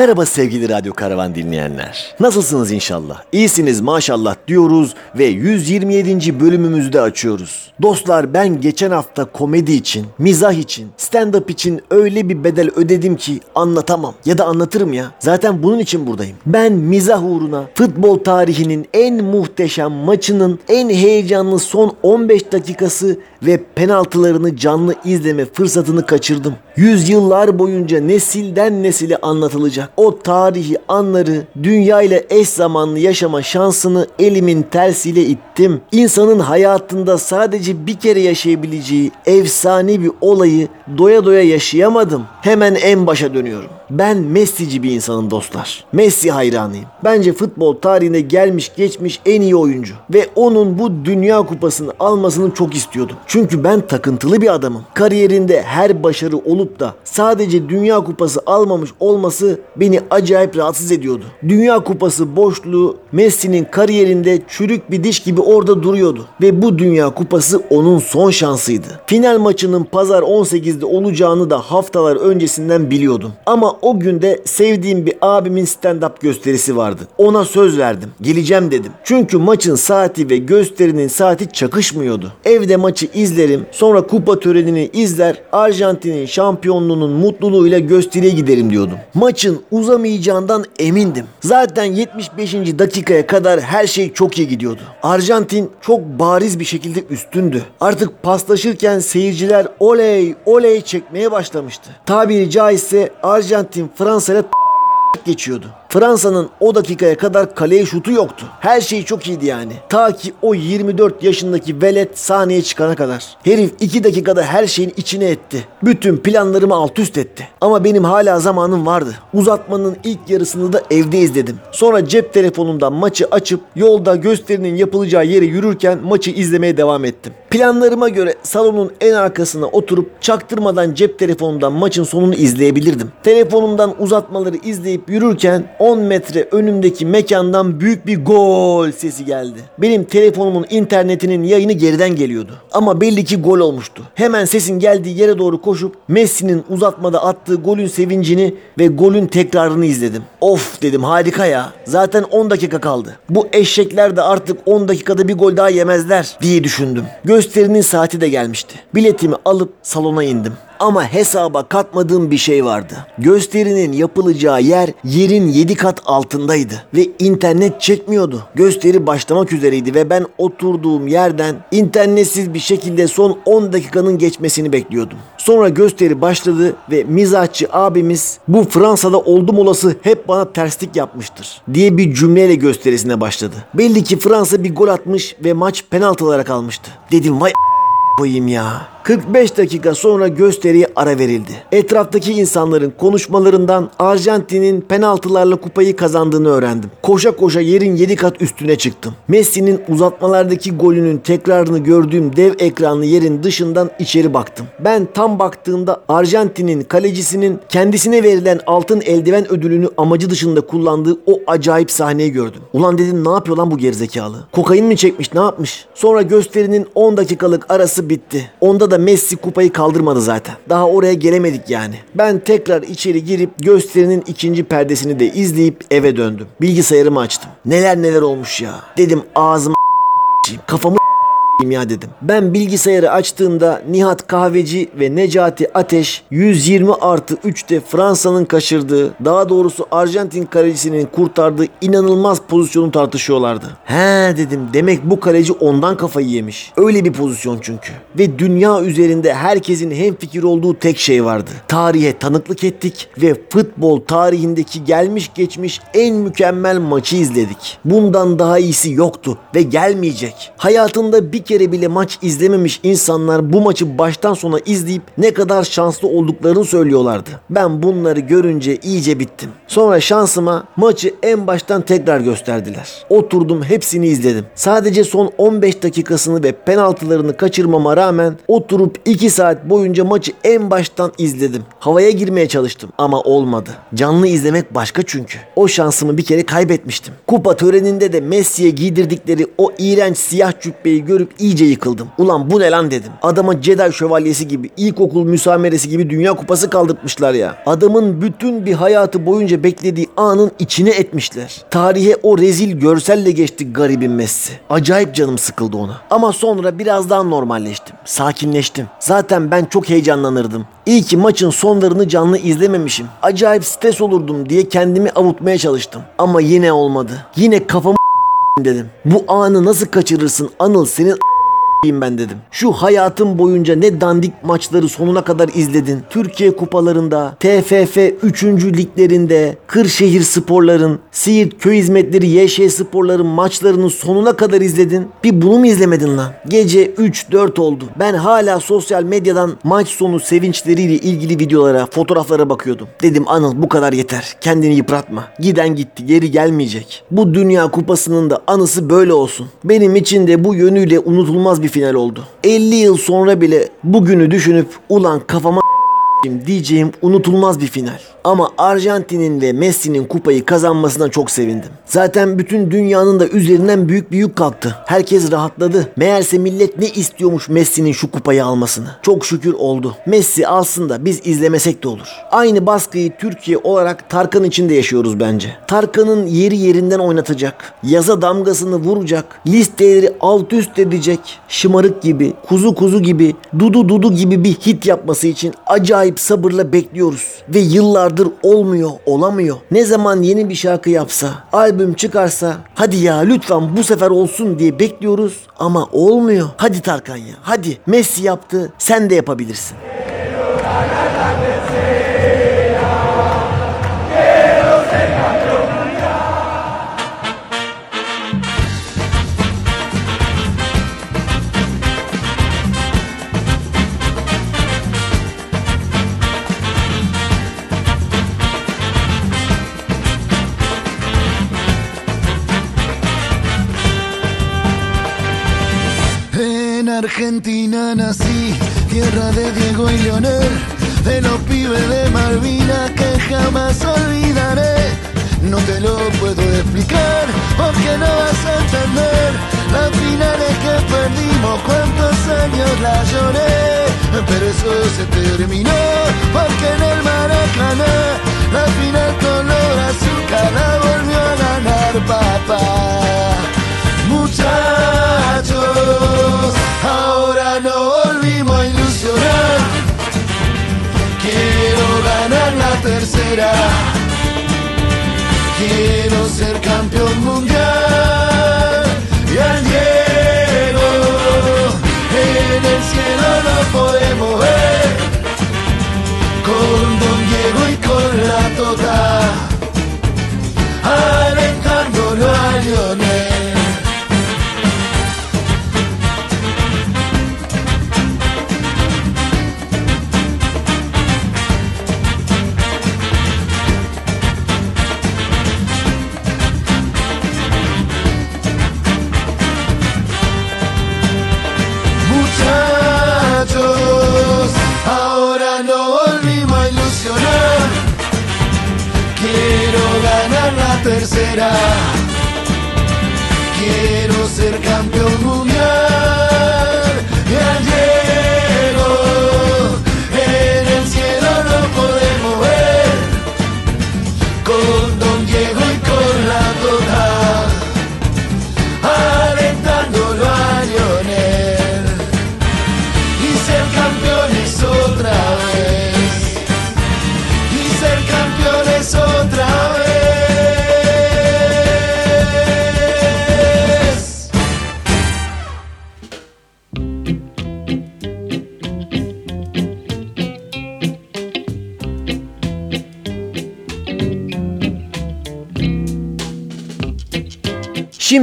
Merhaba sevgili Radyo Karavan dinleyenler. Nasılsınız inşallah? İyisiniz maşallah diyoruz ve 127. bölümümüzde açıyoruz. Dostlar ben geçen hafta komedi için, mizah için, stand-up için öyle bir bedel ödedim ki anlatamam. Ya da anlatırım ya. Zaten bunun için buradayım. Ben mizah uğruna futbol tarihinin en muhteşem maçının en heyecanlı son 15 dakikası ve penaltılarını canlı izleme fırsatını kaçırdım. Yüzyıllar boyunca nesilden nesile anlatılacak o tarihi anları dünya ile eş zamanlı yaşama şansını elimin tersiyle ittim. İnsanın hayatında sadece bir kere yaşayabileceği efsane bir olayı doya doya yaşayamadım. Hemen en başa dönüyorum. Ben Messi'ci bir insanım dostlar. Messi hayranıyım. Bence futbol tarihine gelmiş geçmiş en iyi oyuncu. Ve onun bu dünya kupasını almasını çok istiyordum. Çünkü ben takıntılı bir adamım. Kariyerinde her başarı olup da sadece dünya kupası almamış olması beni acayip rahatsız ediyordu. Dünya kupası boşluğu Messi'nin kariyerinde çürük bir diş gibi orada duruyordu. Ve bu dünya kupası onun son şansıydı. Final maçının pazar 18'de olacağını da haftalar öncesinden biliyordum. Ama o günde sevdiğim bir abimin stand-up gösterisi vardı. Ona söz verdim. Geleceğim dedim. Çünkü maçın saati ve gösterinin saati çakışmıyordu. Evde maçı izlerim. Sonra kupa törenini izler. Arjantin'in şampiyonluğunun mutluluğuyla gösteriye giderim diyordum. Maçın uzamayacağından emindim. Zaten 75. dakikaya kadar her şey çok iyi gidiyordu. Arjantin çok bariz bir şekilde üstündü. Artık paslaşırken seyirciler oley oley çekmeye başlamıştı. Tabiri caizse Arjantin Fransa ile geçiyordu. Fransa'nın o dakikaya kadar kaleye şutu yoktu. Her şey çok iyiydi yani. Ta ki o 24 yaşındaki velet sahneye çıkana kadar. Herif 2 dakikada her şeyin içine etti. Bütün planlarımı alt üst etti. Ama benim hala zamanım vardı. Uzatmanın ilk yarısını da evde izledim. Sonra cep telefonumdan maçı açıp yolda gösterinin yapılacağı yere yürürken maçı izlemeye devam ettim. Planlarıma göre salonun en arkasına oturup çaktırmadan cep telefonumdan maçın sonunu izleyebilirdim. Telefonumdan uzatmaları izleyip yürürken 10 metre önümdeki mekandan büyük bir gol sesi geldi. Benim telefonumun internetinin yayını geriden geliyordu. Ama belli ki gol olmuştu. Hemen sesin geldiği yere doğru koşup Messi'nin uzatmada attığı golün sevincini ve golün tekrarını izledim. Of dedim harika ya. Zaten 10 dakika kaldı. Bu eşekler de artık 10 dakikada bir gol daha yemezler diye düşündüm. Gösterinin saati de gelmişti. Biletimi alıp salona indim. Ama hesaba katmadığım bir şey vardı. Gösterinin yapılacağı yer yerin 7 kat altındaydı ve internet çekmiyordu. Gösteri başlamak üzereydi ve ben oturduğum yerden internetsiz bir şekilde son 10 dakikanın geçmesini bekliyordum. Sonra gösteri başladı ve mizahçı abimiz bu Fransa'da oldum olası hep bana terslik yapmıştır diye bir cümleyle gösterisine başladı. Belli ki Fransa bir gol atmış ve maç penaltılara kalmıştı. Dedim vay koyayım ya. 45 dakika sonra gösteriye ara verildi. Etraftaki insanların konuşmalarından Arjantin'in penaltılarla kupayı kazandığını öğrendim. Koşa koşa yerin 7 kat üstüne çıktım. Messi'nin uzatmalardaki golünün tekrarını gördüğüm dev ekranlı yerin dışından içeri baktım. Ben tam baktığımda Arjantin'in kalecisinin kendisine verilen altın eldiven ödülünü amacı dışında kullandığı o acayip sahneyi gördüm. Ulan dedim ne yapıyor lan bu gerizekalı? Kokain mi çekmiş ne yapmış? Sonra gösterinin 10 dakikalık arası bitti. Onda da Messi kupayı kaldırmadı zaten. Daha oraya gelemedik yani. Ben tekrar içeri girip gösterinin ikinci perdesini de izleyip eve döndüm. Bilgisayarımı açtım. Neler neler olmuş ya. Dedim ağzıma kafamı ya dedim. Ben bilgisayarı açtığımda Nihat Kahveci ve Necati Ateş 120 artı 3'te Fransa'nın kaçırdığı, daha doğrusu Arjantin kalecisinin kurtardığı inanılmaz pozisyonu tartışıyorlardı. He dedim demek bu kaleci ondan kafayı yemiş. Öyle bir pozisyon çünkü. Ve dünya üzerinde herkesin hemfikir olduğu tek şey vardı. Tarihe tanıklık ettik ve futbol tarihindeki gelmiş geçmiş en mükemmel maçı izledik. Bundan daha iyisi yoktu ve gelmeyecek. Hayatında bir kere bile maç izlememiş insanlar bu maçı baştan sona izleyip ne kadar şanslı olduklarını söylüyorlardı. Ben bunları görünce iyice bittim. Sonra şansıma maçı en baştan tekrar gösterdiler. Oturdum hepsini izledim. Sadece son 15 dakikasını ve penaltılarını kaçırmama rağmen oturup 2 saat boyunca maçı en baştan izledim. Havaya girmeye çalıştım ama olmadı. Canlı izlemek başka çünkü. O şansımı bir kere kaybetmiştim. Kupa töreninde de Messi'ye giydirdikleri o iğrenç siyah cübbeyi görüp iyice yıkıldım. Ulan bu ne lan dedim. Adama Jedi şövalyesi gibi, ilkokul müsameresi gibi dünya kupası kaldırtmışlar ya. Adamın bütün bir hayatı boyunca beklediği anın içine etmişler. Tarihe o rezil görselle geçti garibin Messi. Acayip canım sıkıldı ona. Ama sonra biraz daha normalleştim. Sakinleştim. Zaten ben çok heyecanlanırdım. İyi ki maçın sonlarını canlı izlememişim. Acayip stres olurdum diye kendimi avutmaya çalıştım. Ama yine olmadı. Yine kafamı dedim. Bu anı nasıl kaçırırsın Anıl senin ben dedim. Şu hayatım boyunca ne dandik maçları sonuna kadar izledin. Türkiye kupalarında, TFF 3. liglerinde, Kırşehir sporların, Siirt köy hizmetleri YŞ sporların maçlarını sonuna kadar izledin. Bir bunu mu izlemedin lan? Gece 3-4 oldu. Ben hala sosyal medyadan maç sonu sevinçleriyle ilgili videolara, fotoğraflara bakıyordum. Dedim Anıl bu kadar yeter. Kendini yıpratma. Giden gitti geri gelmeyecek. Bu dünya kupasının da anısı böyle olsun. Benim için de bu yönüyle unutulmaz bir final oldu. 50 yıl sonra bile bugünü düşünüp ulan kafama diyeceğim unutulmaz bir final. Ama Arjantin'in ve Messi'nin kupayı kazanmasına çok sevindim. Zaten bütün dünyanın da üzerinden büyük bir yük kalktı. Herkes rahatladı. Meğerse millet ne istiyormuş Messi'nin şu kupayı almasını. Çok şükür oldu. Messi alsın da biz izlemesek de olur. Aynı baskıyı Türkiye olarak Tarkan için de yaşıyoruz bence. Tarkan'ın yeri yerinden oynatacak. Yaza damgasını vuracak. Listeleri alt üst edecek. Şımarık gibi, kuzu kuzu gibi, dudu dudu gibi bir hit yapması için acayip sabırla bekliyoruz. Ve yıllar yıllardır olmuyor, olamıyor. Ne zaman yeni bir şarkı yapsa, albüm çıkarsa, hadi ya lütfen bu sefer olsun diye bekliyoruz ama olmuyor. Hadi Tarkan ya, hadi. Messi yaptı, sen de yapabilirsin. Argentina nací, tierra de Diego y Leonel, de los pibes de Malvinas que jamás olvidaré. No te lo puedo explicar porque no vas a entender las finales que perdimos, cuántos años la lloré, pero eso se terminó porque en el Maracaná la final color azúcar la volvió a ganar papá. Muchachos, ahora no volvimos a ilusionar. Quiero ganar la tercera. Quiero ser campeón mundial.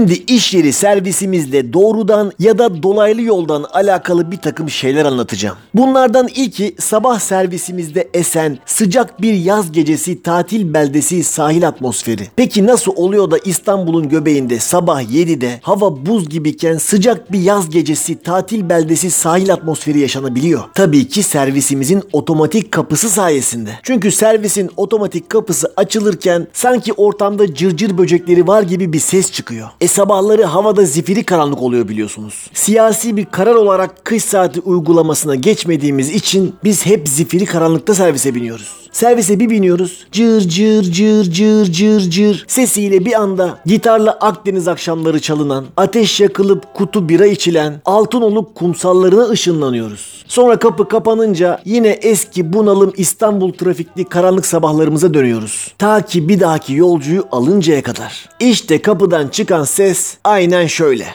Şimdi iş yeri servisimizle doğrudan ya da dolaylı yoldan alakalı bir takım şeyler anlatacağım. Bunlardan ilki sabah servisimizde esen sıcak bir yaz gecesi tatil beldesi sahil atmosferi. Peki nasıl oluyor da İstanbul'un göbeğinde sabah 7'de hava buz gibiyken sıcak bir yaz gecesi tatil beldesi sahil atmosferi yaşanabiliyor? Tabii ki servisimizin otomatik kapısı sayesinde. Çünkü servisin otomatik kapısı açılırken sanki ortamda cırcır böcekleri var gibi bir ses çıkıyor. E sabahları havada zifiri karanlık oluyor biliyorsunuz. Siyasi bir karar olarak kış saati uygulamasına geçmediğimiz için biz hep zifiri karanlıkta servise biniyoruz. Servise bir biniyoruz. Cır cır cır cır cır cır sesiyle bir anda gitarla Akdeniz akşamları çalınan, ateş yakılıp kutu bira içilen, altın olup kumsallarına ışınlanıyoruz. Sonra kapı kapanınca yine eski bunalım İstanbul trafikli karanlık sabahlarımıza dönüyoruz. Ta ki bir dahaki yolcuyu alıncaya kadar. İşte kapıdan çıkan ses aynen şöyle.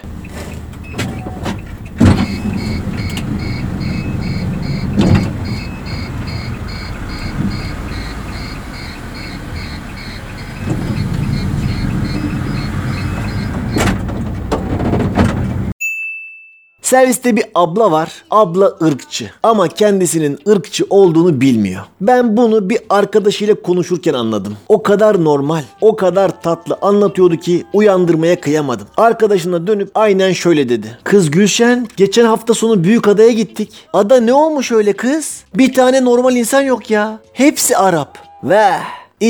Serviste bir abla var. Abla ırkçı. Ama kendisinin ırkçı olduğunu bilmiyor. Ben bunu bir arkadaşıyla konuşurken anladım. O kadar normal, o kadar tatlı anlatıyordu ki uyandırmaya kıyamadım. Arkadaşına dönüp aynen şöyle dedi. Kız Gülşen, geçen hafta sonu Büyükada'ya gittik. Ada ne olmuş öyle kız? Bir tane normal insan yok ya. Hepsi Arap. Ve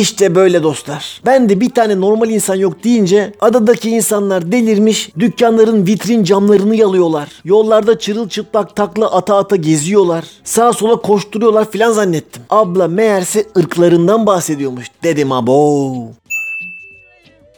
işte böyle dostlar. Ben de bir tane normal insan yok deyince adadaki insanlar delirmiş dükkanların vitrin camlarını yalıyorlar. Yollarda çırılçıplak takla ata ata geziyorlar. Sağa sola koşturuyorlar filan zannettim. Abla meğerse ırklarından bahsediyormuş. Dedim abo.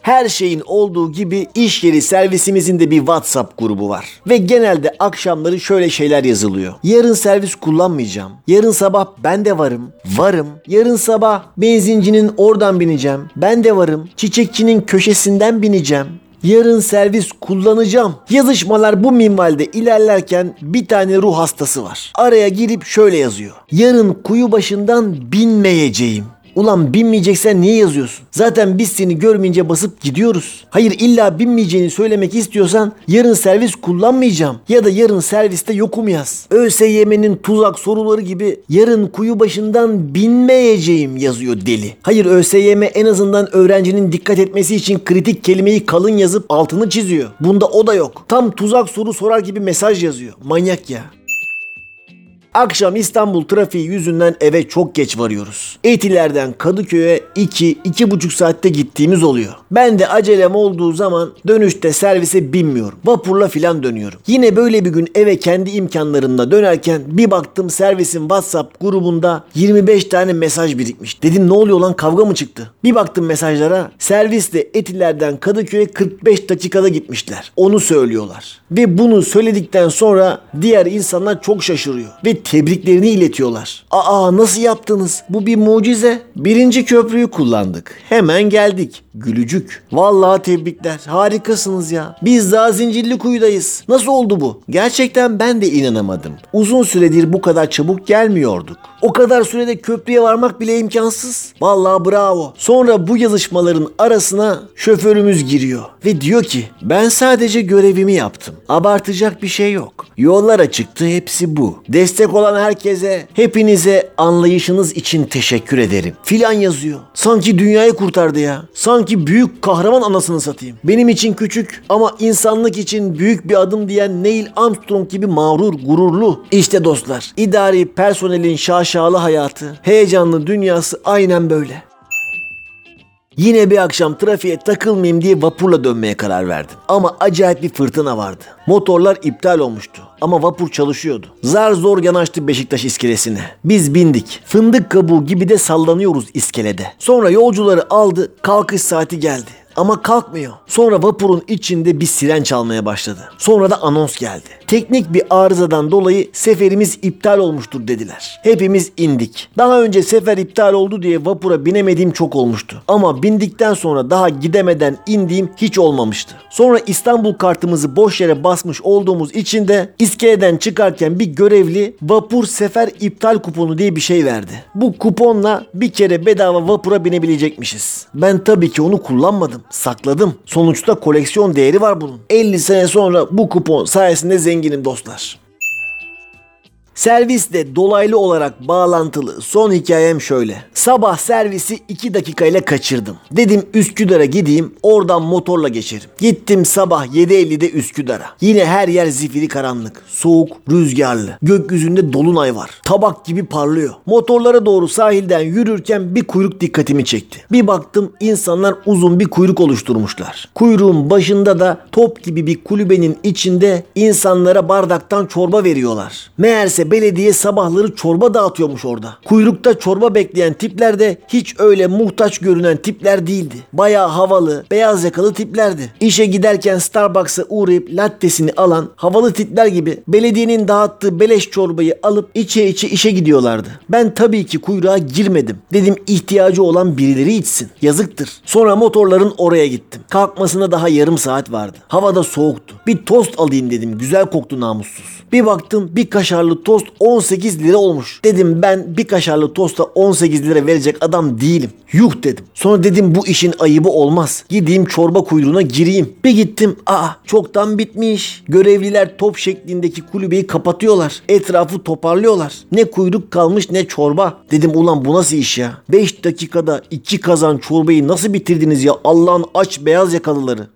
Her şeyin olduğu gibi iş yeri servisimizin de bir WhatsApp grubu var. Ve genelde akşamları şöyle şeyler yazılıyor. Yarın servis kullanmayacağım. Yarın sabah ben de varım. Varım. Yarın sabah benzincinin oradan bineceğim. Ben de varım. Çiçekçinin köşesinden bineceğim. Yarın servis kullanacağım. Yazışmalar bu minvalde ilerlerken bir tane ruh hastası var. Araya girip şöyle yazıyor. Yarın kuyu başından binmeyeceğim. Ulan binmeyeceksen niye yazıyorsun? Zaten biz seni görmeyince basıp gidiyoruz. Hayır illa binmeyeceğini söylemek istiyorsan yarın servis kullanmayacağım ya da yarın serviste yokum yaz. ÖSYM'nin tuzak soruları gibi yarın kuyu başından binmeyeceğim yazıyor deli. Hayır ÖSYM en azından öğrencinin dikkat etmesi için kritik kelimeyi kalın yazıp altını çiziyor. Bunda o da yok. Tam tuzak soru sorar gibi mesaj yazıyor. Manyak ya. Akşam İstanbul trafiği yüzünden eve çok geç varıyoruz. Etilerden Kadıköy'e 2-2,5 saatte gittiğimiz oluyor. Ben de acelem olduğu zaman dönüşte servise binmiyorum. Vapurla filan dönüyorum. Yine böyle bir gün eve kendi imkanlarımla dönerken bir baktım servisin WhatsApp grubunda 25 tane mesaj birikmiş. Dedim ne oluyor lan kavga mı çıktı? Bir baktım mesajlara servisle Etilerden Kadıköy'e 45 dakikada gitmişler. Onu söylüyorlar. Ve bunu söyledikten sonra diğer insanlar çok şaşırıyor. Ve tebriklerini iletiyorlar. Aa nasıl yaptınız? Bu bir mucize. Birinci köprüyü kullandık. Hemen geldik. Gülücük. Vallahi tebrikler. Harikasınız ya. Biz daha zincirli kuyudayız. Nasıl oldu bu? Gerçekten ben de inanamadım. Uzun süredir bu kadar çabuk gelmiyorduk. O kadar sürede köprüye varmak bile imkansız. Vallahi bravo. Sonra bu yazışmaların arasına şoförümüz giriyor ve diyor ki ben sadece görevimi yaptım. Abartacak bir şey yok. Yollar açıktı hepsi bu. Destek olan herkese, hepinize anlayışınız için teşekkür ederim. Filan yazıyor. Sanki dünyayı kurtardı ya. Sanki büyük kahraman anasını satayım. Benim için küçük ama insanlık için büyük bir adım diyen Neil Armstrong gibi mağrur, gururlu. İşte dostlar, idari personelin şaşalı hayatı, heyecanlı dünyası aynen böyle. Yine bir akşam trafiğe takılmayayım diye vapurla dönmeye karar verdim. Ama acayip bir fırtına vardı. Motorlar iptal olmuştu. Ama vapur çalışıyordu. Zar zor yanaştı Beşiktaş iskelesine. Biz bindik. Fındık kabuğu gibi de sallanıyoruz iskelede. Sonra yolcuları aldı. Kalkış saati geldi. Ama kalkmıyor. Sonra vapurun içinde bir siren çalmaya başladı. Sonra da anons geldi. Teknik bir arızadan dolayı seferimiz iptal olmuştur dediler. Hepimiz indik. Daha önce sefer iptal oldu diye vapura binemediğim çok olmuştu. Ama bindikten sonra daha gidemeden indiğim hiç olmamıştı. Sonra İstanbul kartımızı boş yere basmış olduğumuz için de iskeleden çıkarken bir görevli vapur sefer iptal kuponu diye bir şey verdi. Bu kuponla bir kere bedava vapura binebilecekmişiz. Ben tabii ki onu kullanmadım. Sakladım. Sonuçta koleksiyon değeri var bunun. 50 sene sonra bu kupon sayesinde zenginim dostlar. Servisle dolaylı olarak bağlantılı son hikayem şöyle. Sabah servisi 2 dakikayla kaçırdım. Dedim Üsküdar'a gideyim oradan motorla geçerim. Gittim sabah 7.50'de Üsküdar'a. Yine her yer zifiri karanlık. Soğuk, rüzgarlı. Gökyüzünde dolunay var. Tabak gibi parlıyor. Motorlara doğru sahilden yürürken bir kuyruk dikkatimi çekti. Bir baktım insanlar uzun bir kuyruk oluşturmuşlar. Kuyruğun başında da top gibi bir kulübenin içinde insanlara bardaktan çorba veriyorlar. Meğerse belediye sabahları çorba dağıtıyormuş orada. Kuyrukta çorba bekleyen tipler de hiç öyle muhtaç görünen tipler değildi. Bayağı havalı, beyaz yakalı tiplerdi. İşe giderken Starbucks'a uğrayıp lattesini alan havalı tipler gibi belediyenin dağıttığı beleş çorbayı alıp içe içe işe gidiyorlardı. Ben tabii ki kuyruğa girmedim. Dedim ihtiyacı olan birileri içsin. Yazıktır. Sonra motorların oraya gittim. Kalkmasına daha yarım saat vardı. Havada soğuktu. Bir tost alayım dedim. Güzel koktu namussuz. Bir baktım bir kaşarlı tost 18 lira olmuş. Dedim ben bir kaşarlı tosta 18 lira verecek adam değilim. Yuh dedim. Sonra dedim bu işin ayıbı olmaz. Gideyim çorba kuyruğuna gireyim. Bir gittim. Aa çoktan bitmiş. Görevliler top şeklindeki kulübeyi kapatıyorlar. Etrafı toparlıyorlar. Ne kuyruk kalmış ne çorba. Dedim ulan bu nasıl iş ya? 5 dakikada 2 kazan çorbayı nasıl bitirdiniz ya Allah'ın aç beyaz yakalıları.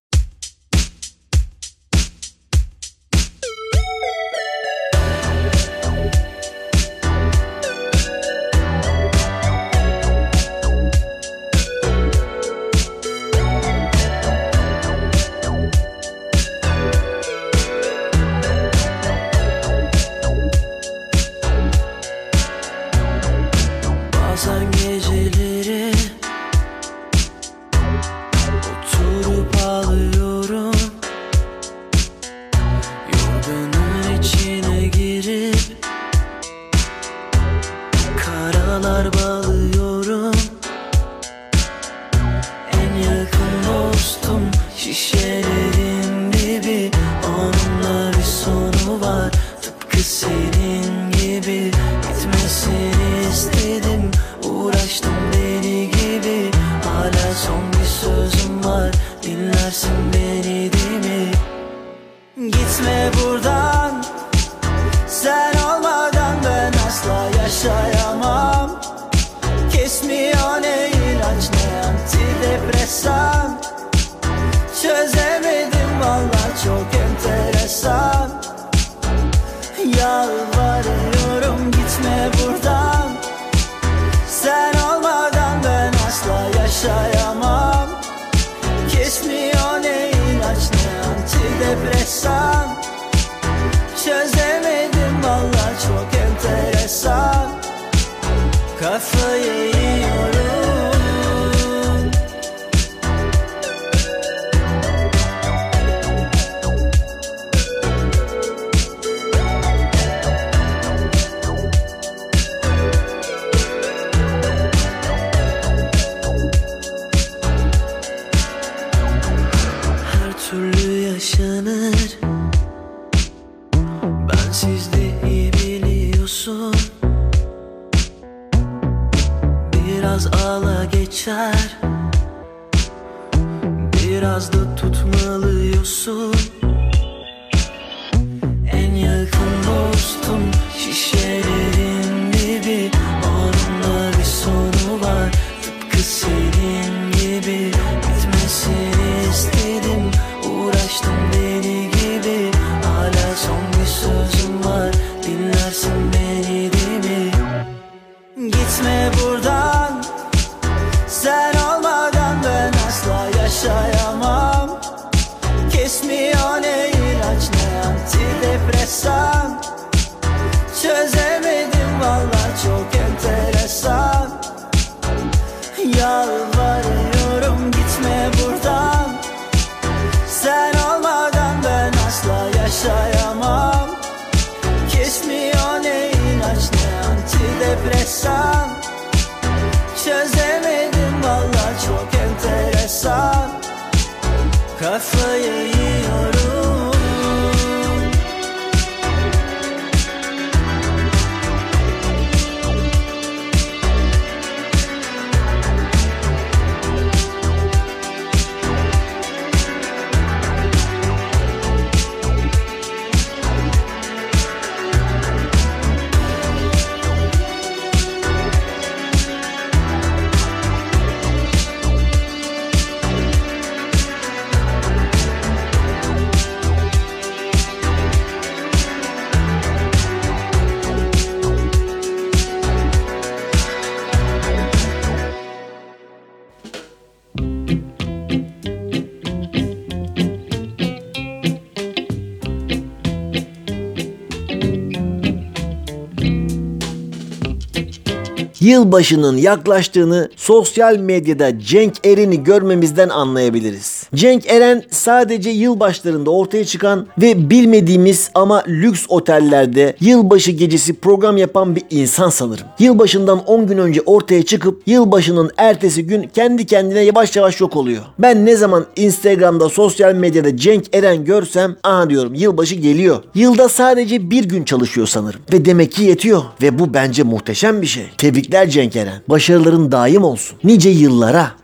Yılbaşının yaklaştığını sosyal medyada Cenk Eren'i görmemizden anlayabiliriz. Cenk Eren sadece yılbaşlarında ortaya çıkan ve bilmediğimiz ama lüks otellerde yılbaşı gecesi program yapan bir insan sanırım. Yılbaşından 10 gün önce ortaya çıkıp yılbaşının ertesi gün kendi kendine yavaş yavaş yok oluyor. Ben ne zaman Instagram'da sosyal medyada Cenk Eren görsem aha diyorum yılbaşı geliyor. Yılda sadece bir gün çalışıyor sanırım. Ve demek ki yetiyor. Ve bu bence muhteşem bir şey. Tebrikler Cenk Eren. Başarıların daim olsun. Nice yıllara.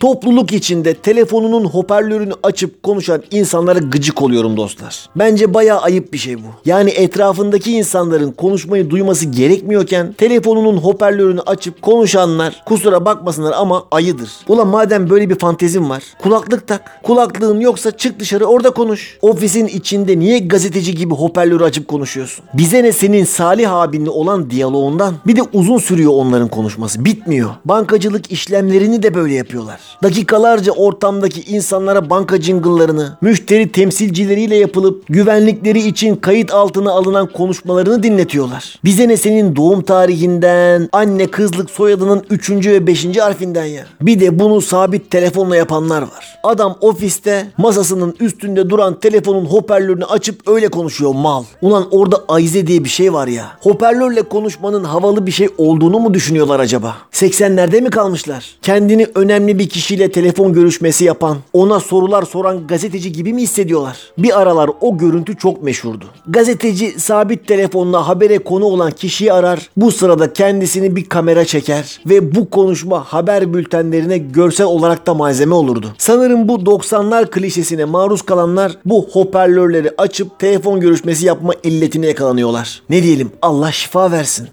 Topluluk içinde telefonunun hoparlörünü açıp konuşan insanlara gıcık oluyorum dostlar. Bence bayağı ayıp bir şey bu. Yani etrafındaki insanların konuşmayı duyması gerekmiyorken telefonunun hoparlörünü açıp konuşanlar kusura bakmasınlar ama ayıdır. Ulan madem böyle bir fantezin var kulaklık tak. Kulaklığın yoksa çık dışarı orada konuş. Ofisin içinde niye gazeteci gibi hoparlörü açıp konuşuyorsun? Bize ne senin Salih abinle olan diyaloğundan? Bir de uzun sürüyor onların konuşması. Bitmiyor. Bankacılık işlemlerini de böyle yapıyorlar. Dakikalarca ortamdaki insanlara banka jingle'larını, müşteri temsilcileriyle yapılıp güvenlikleri için kayıt altına alınan konuşmalarını dinletiyorlar. Bize ne senin doğum tarihinden, anne kızlık soyadının 3. ve 5. harfinden ya. Bir de bunu sabit telefonla yapanlar var. Adam ofiste masasının üstünde duran telefonun hoparlörünü açıp öyle konuşuyor mal. Ulan orada Ayze diye bir şey var ya. Hoparlörle konuşmanın havalı bir şey olduğunu mu düşünüyorlar acaba? 80'lerde mi kalmışlar? Kendini önemli bir kişiyle telefon görüşmesi yapan, ona sorular soran gazeteci gibi mi hissediyorlar? Bir aralar o görüntü çok meşhurdu. Gazeteci sabit telefonla habere konu olan kişiyi arar. Bu sırada kendisini bir kamera çeker ve bu konuşma haber bültenlerine görsel olarak da malzeme olurdu. Sanırım bu 90'lar klişesine maruz kalanlar bu hoparlörleri açıp telefon görüşmesi yapma illetine yakalanıyorlar. Ne diyelim Allah şifa versin.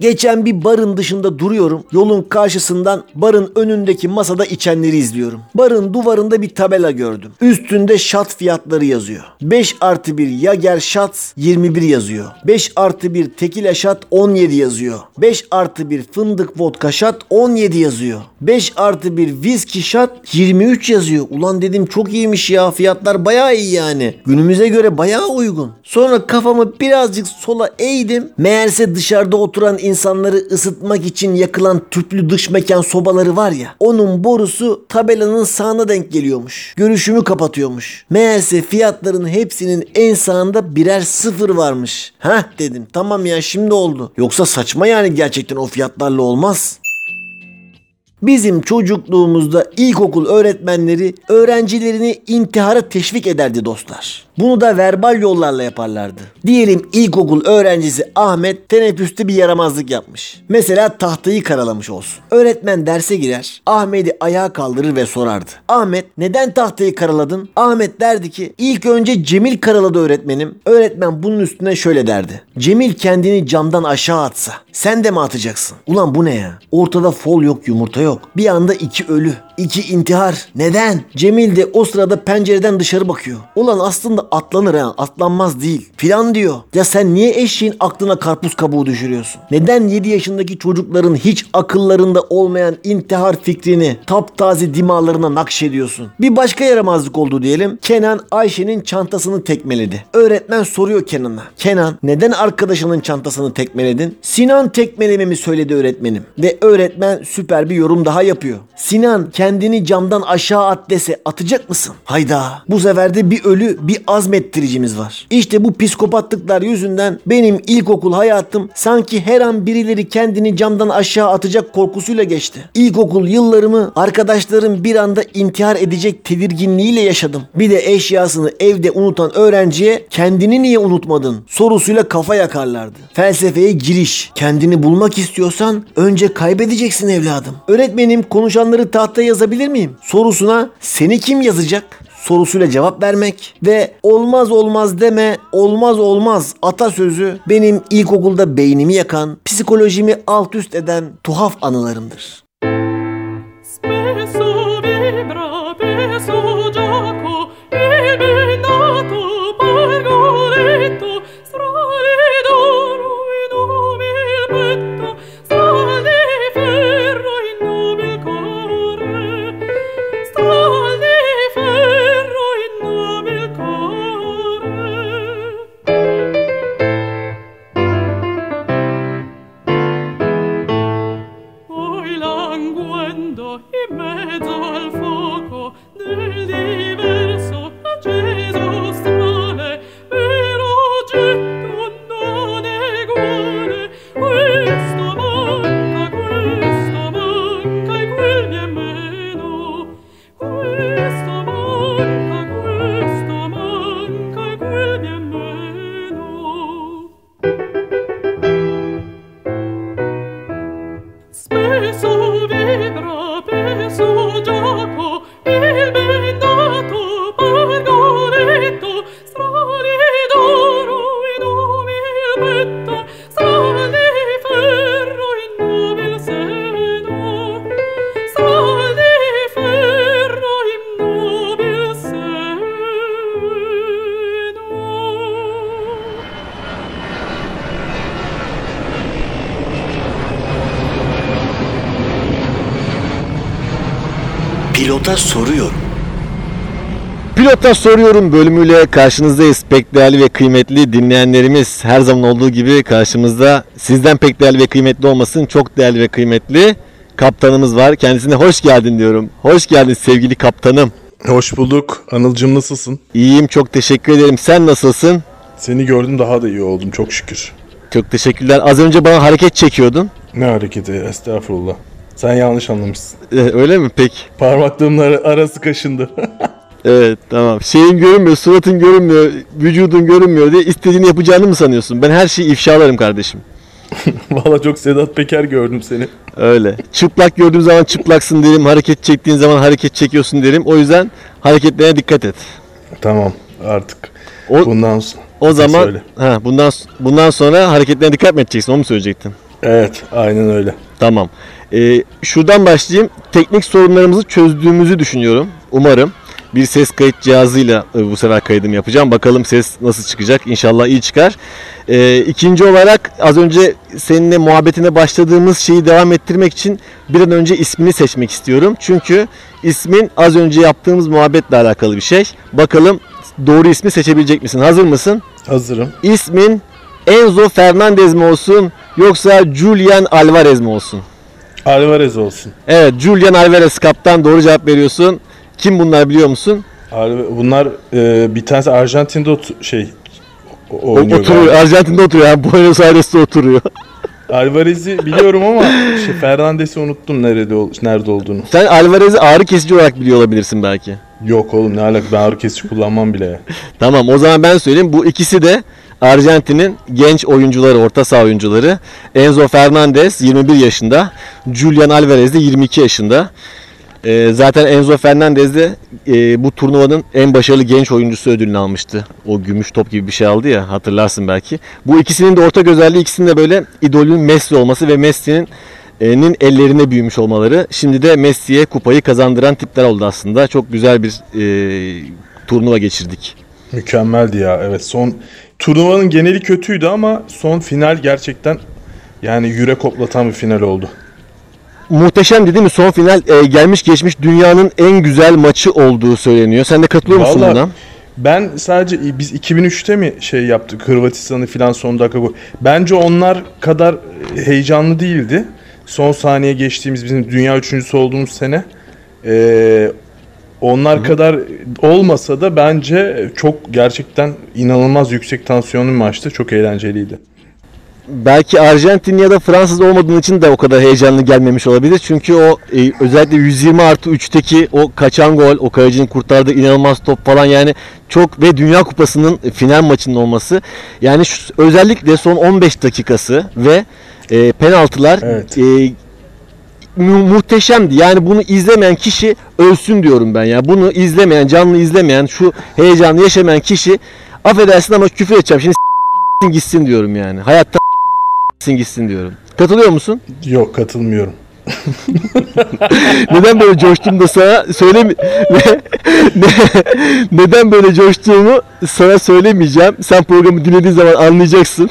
Geçen bir barın dışında duruyorum. Yolun karşısından barın önündeki masada içenleri izliyorum. Barın duvarında bir tabela gördüm. Üstünde şat fiyatları yazıyor. 5 artı 1 Yager şat 21 yazıyor. 5 artı 1 tekila şat 17 yazıyor. 5 artı 1 fındık vodka şat 17 yazıyor. 5 artı 1 viski şat 23 yazıyor. Ulan dedim çok iyiymiş ya fiyatlar bayağı iyi yani. Günümüze göre bayağı uygun. Sonra kafamı birazcık sola eğdim. Meğerse dışarıda oturan insanları ısıtmak için yakılan tüplü dış mekan sobaları var ya. Onun borusu tabelanın sağına denk geliyormuş. Görüşümü kapatıyormuş. Meğerse fiyatların hepsinin en sağında birer sıfır varmış. Heh dedim tamam ya şimdi oldu. Yoksa saçma yani gerçekten o fiyatlarla olmaz. Bizim çocukluğumuzda ilkokul öğretmenleri öğrencilerini intihara teşvik ederdi dostlar. Bunu da verbal yollarla yaparlardı. Diyelim ilkokul öğrencisi Ahmet teneffüste bir yaramazlık yapmış. Mesela tahtayı karalamış olsun. Öğretmen derse girer, Ahmet'i ayağa kaldırır ve sorardı. Ahmet neden tahtayı karaladın? Ahmet derdi ki ilk önce Cemil karaladı öğretmenim. Öğretmen bunun üstüne şöyle derdi. Cemil kendini camdan aşağı atsa sen de mi atacaksın? Ulan bu ne ya? Ortada fol yok yumurta yok. Bir anda iki ölü. İki intihar. Neden? Cemil de o sırada pencereden dışarı bakıyor. Ulan aslında atlanır ha. Atlanmaz değil. Filan diyor. Ya sen niye eşeğin aklına karpuz kabuğu düşürüyorsun? Neden 7 yaşındaki çocukların hiç akıllarında olmayan intihar fikrini taptaze dimalarına nakşediyorsun? Bir başka yaramazlık oldu diyelim. Kenan Ayşe'nin çantasını tekmeledi. Öğretmen soruyor Kenan'a. Kenan neden arkadaşının çantasını tekmeledin? Sinan tekmelememi söyledi öğretmenim. Ve öğretmen süper bir yorum daha yapıyor. Sinan kendini camdan aşağı at dese atacak mısın? Hayda. Bu sefer de bir ölü bir azmettiricimiz var. İşte bu psikopatlıklar yüzünden benim ilkokul hayatım sanki her an birileri kendini camdan aşağı atacak korkusuyla geçti. İlkokul yıllarımı arkadaşlarım bir anda intihar edecek tedirginliğiyle yaşadım. Bir de eşyasını evde unutan öğrenciye kendini niye unutmadın sorusuyla kafa yakarlardı. Felsefeye giriş. Kendini bulmak istiyorsan önce kaybedeceksin evladım. Öğretmenim konuşanları tahtaya yazabilir miyim? Sorusuna seni kim yazacak? sorusuyla cevap vermek ve olmaz olmaz deme olmaz olmaz atasözü benim ilkokulda beynimi yakan, psikolojimi alt üst eden tuhaf anılarımdır. Spesso Pilota soruyorum. Pilota soruyorum bölümüyle karşınızdayız. Pek değerli ve kıymetli dinleyenlerimiz her zaman olduğu gibi karşımızda sizden pek değerli ve kıymetli olmasın çok değerli ve kıymetli kaptanımız var. Kendisine hoş geldin diyorum. Hoş geldin sevgili kaptanım. Hoş bulduk. Anılcım nasılsın? İyiyim çok teşekkür ederim. Sen nasılsın? Seni gördüm daha da iyi oldum çok şükür. Çok teşekkürler. Az önce bana hareket çekiyordun. Ne hareketi estağfurullah. Sen yanlış anlamışsın. Ee, öyle mi? Peki. Parmaklarımın ara- arası kaşındı. Evet tamam. Şeyin görünmüyor, suratın görünmüyor, vücudun görünmüyor diye istediğini yapacağını mı sanıyorsun? Ben her şeyi ifşalarım kardeşim. Valla çok Sedat Peker gördüm seni. Öyle. Çıplak gördüğüm zaman çıplaksın derim. Hareket çektiğin zaman hareket çekiyorsun derim. O yüzden hareketlerine dikkat et. Tamam artık. O, Bundan sonra. o zaman söyle. ha, bundan bundan sonra hareketlerine dikkat mi edeceksin? Onu mu söyleyecektin? Evet aynen öyle. Tamam. Ee, şuradan başlayayım. Teknik sorunlarımızı çözdüğümüzü düşünüyorum. Umarım. Bir ses kayıt cihazıyla e, bu sefer kaydımı yapacağım. Bakalım ses nasıl çıkacak. İnşallah iyi çıkar. Ee, ikinci olarak az önce seninle muhabbetine başladığımız şeyi devam ettirmek için bir an önce ismini seçmek istiyorum. Çünkü ismin az önce yaptığımız muhabbetle alakalı bir şey. Bakalım doğru ismi seçebilecek misin? Hazır mısın? Hazırım. İsmin Enzo Fernandez mi olsun yoksa Julian Alvarez mi olsun? Alvarez olsun. Evet Julian Alvarez kaptan doğru cevap veriyorsun. Kim bunlar biliyor musun? Alve- Bunlar e, bir tanesi Arjantin'de ot- şey o- O, oynuyor. oturuyor. galiba. Arjantin'de oturuyor. Yani Buenos Aires'te oturuyor. Alvarez'i biliyorum ama şey, Fernandes'i unuttum nerede ol- nerede olduğunu. Sen Alvarez'i ağrı kesici olarak biliyor olabilirsin belki. Yok oğlum ne alaka ben ağrı kesici kullanmam bile. Tamam o zaman ben söyleyeyim. Bu ikisi de Arjantin'in genç oyuncuları, orta saha oyuncuları. Enzo Fernandez 21 yaşında. Julian Alvarez de 22 yaşında. Ee, zaten Enzo Fernandez de e, bu turnuvanın en başarılı genç oyuncusu ödülünü almıştı. O gümüş top gibi bir şey aldı ya hatırlarsın belki. Bu ikisinin de ortak özelliği ikisinin de böyle idolün Messi olması ve Messi'nin e, nin ellerine büyümüş olmaları. Şimdi de Messi'ye kupayı kazandıran tipler oldu aslında. Çok güzel bir e, turnuva geçirdik. Mükemmeldi ya evet son turnuvanın geneli kötüydü ama son final gerçekten yani yürek koplatan bir final oldu. Muhteşem değil mi? Son final e, gelmiş geçmiş dünyanın en güzel maçı olduğu söyleniyor. Sen de katılıyor musun Vallahi buna? Ben sadece biz 2003'te mi şey yaptık Hırvatistan'ı filan son dakika gol. Bence onlar kadar heyecanlı değildi. Son saniye geçtiğimiz bizim dünya üçüncüsü olduğumuz sene. Ee, onlar kadar olmasa da bence çok gerçekten inanılmaz yüksek tansiyonlu bir maçtı. Çok eğlenceliydi. Belki Arjantin ya da Fransız olmadığın için de o kadar heyecanlı gelmemiş olabilir. Çünkü o e, özellikle 120 artı 3'teki o kaçan gol, o kalecinin kurtardığı inanılmaz top falan yani çok ve Dünya Kupası'nın final maçının olması. Yani şu, özellikle son 15 dakikası ve e, penaltılar Evet. e, mu- muhteşemdi. Yani bunu izlemeyen kişi ölsün diyorum ben ya. Bunu izlemeyen, canlı izlemeyen, şu heyecanı yaşamayan kişi affedersin ama küfür edeceğim. Şimdi s**tin gitsin diyorum yani. Hayatta s**tin gitsin diyorum. Katılıyor musun? Yok katılmıyorum. Neden böyle coştum da sana söylemi ne- ne- neden böyle coştuğumu sana söylemeyeceğim. Sen programı dinlediğin zaman anlayacaksın.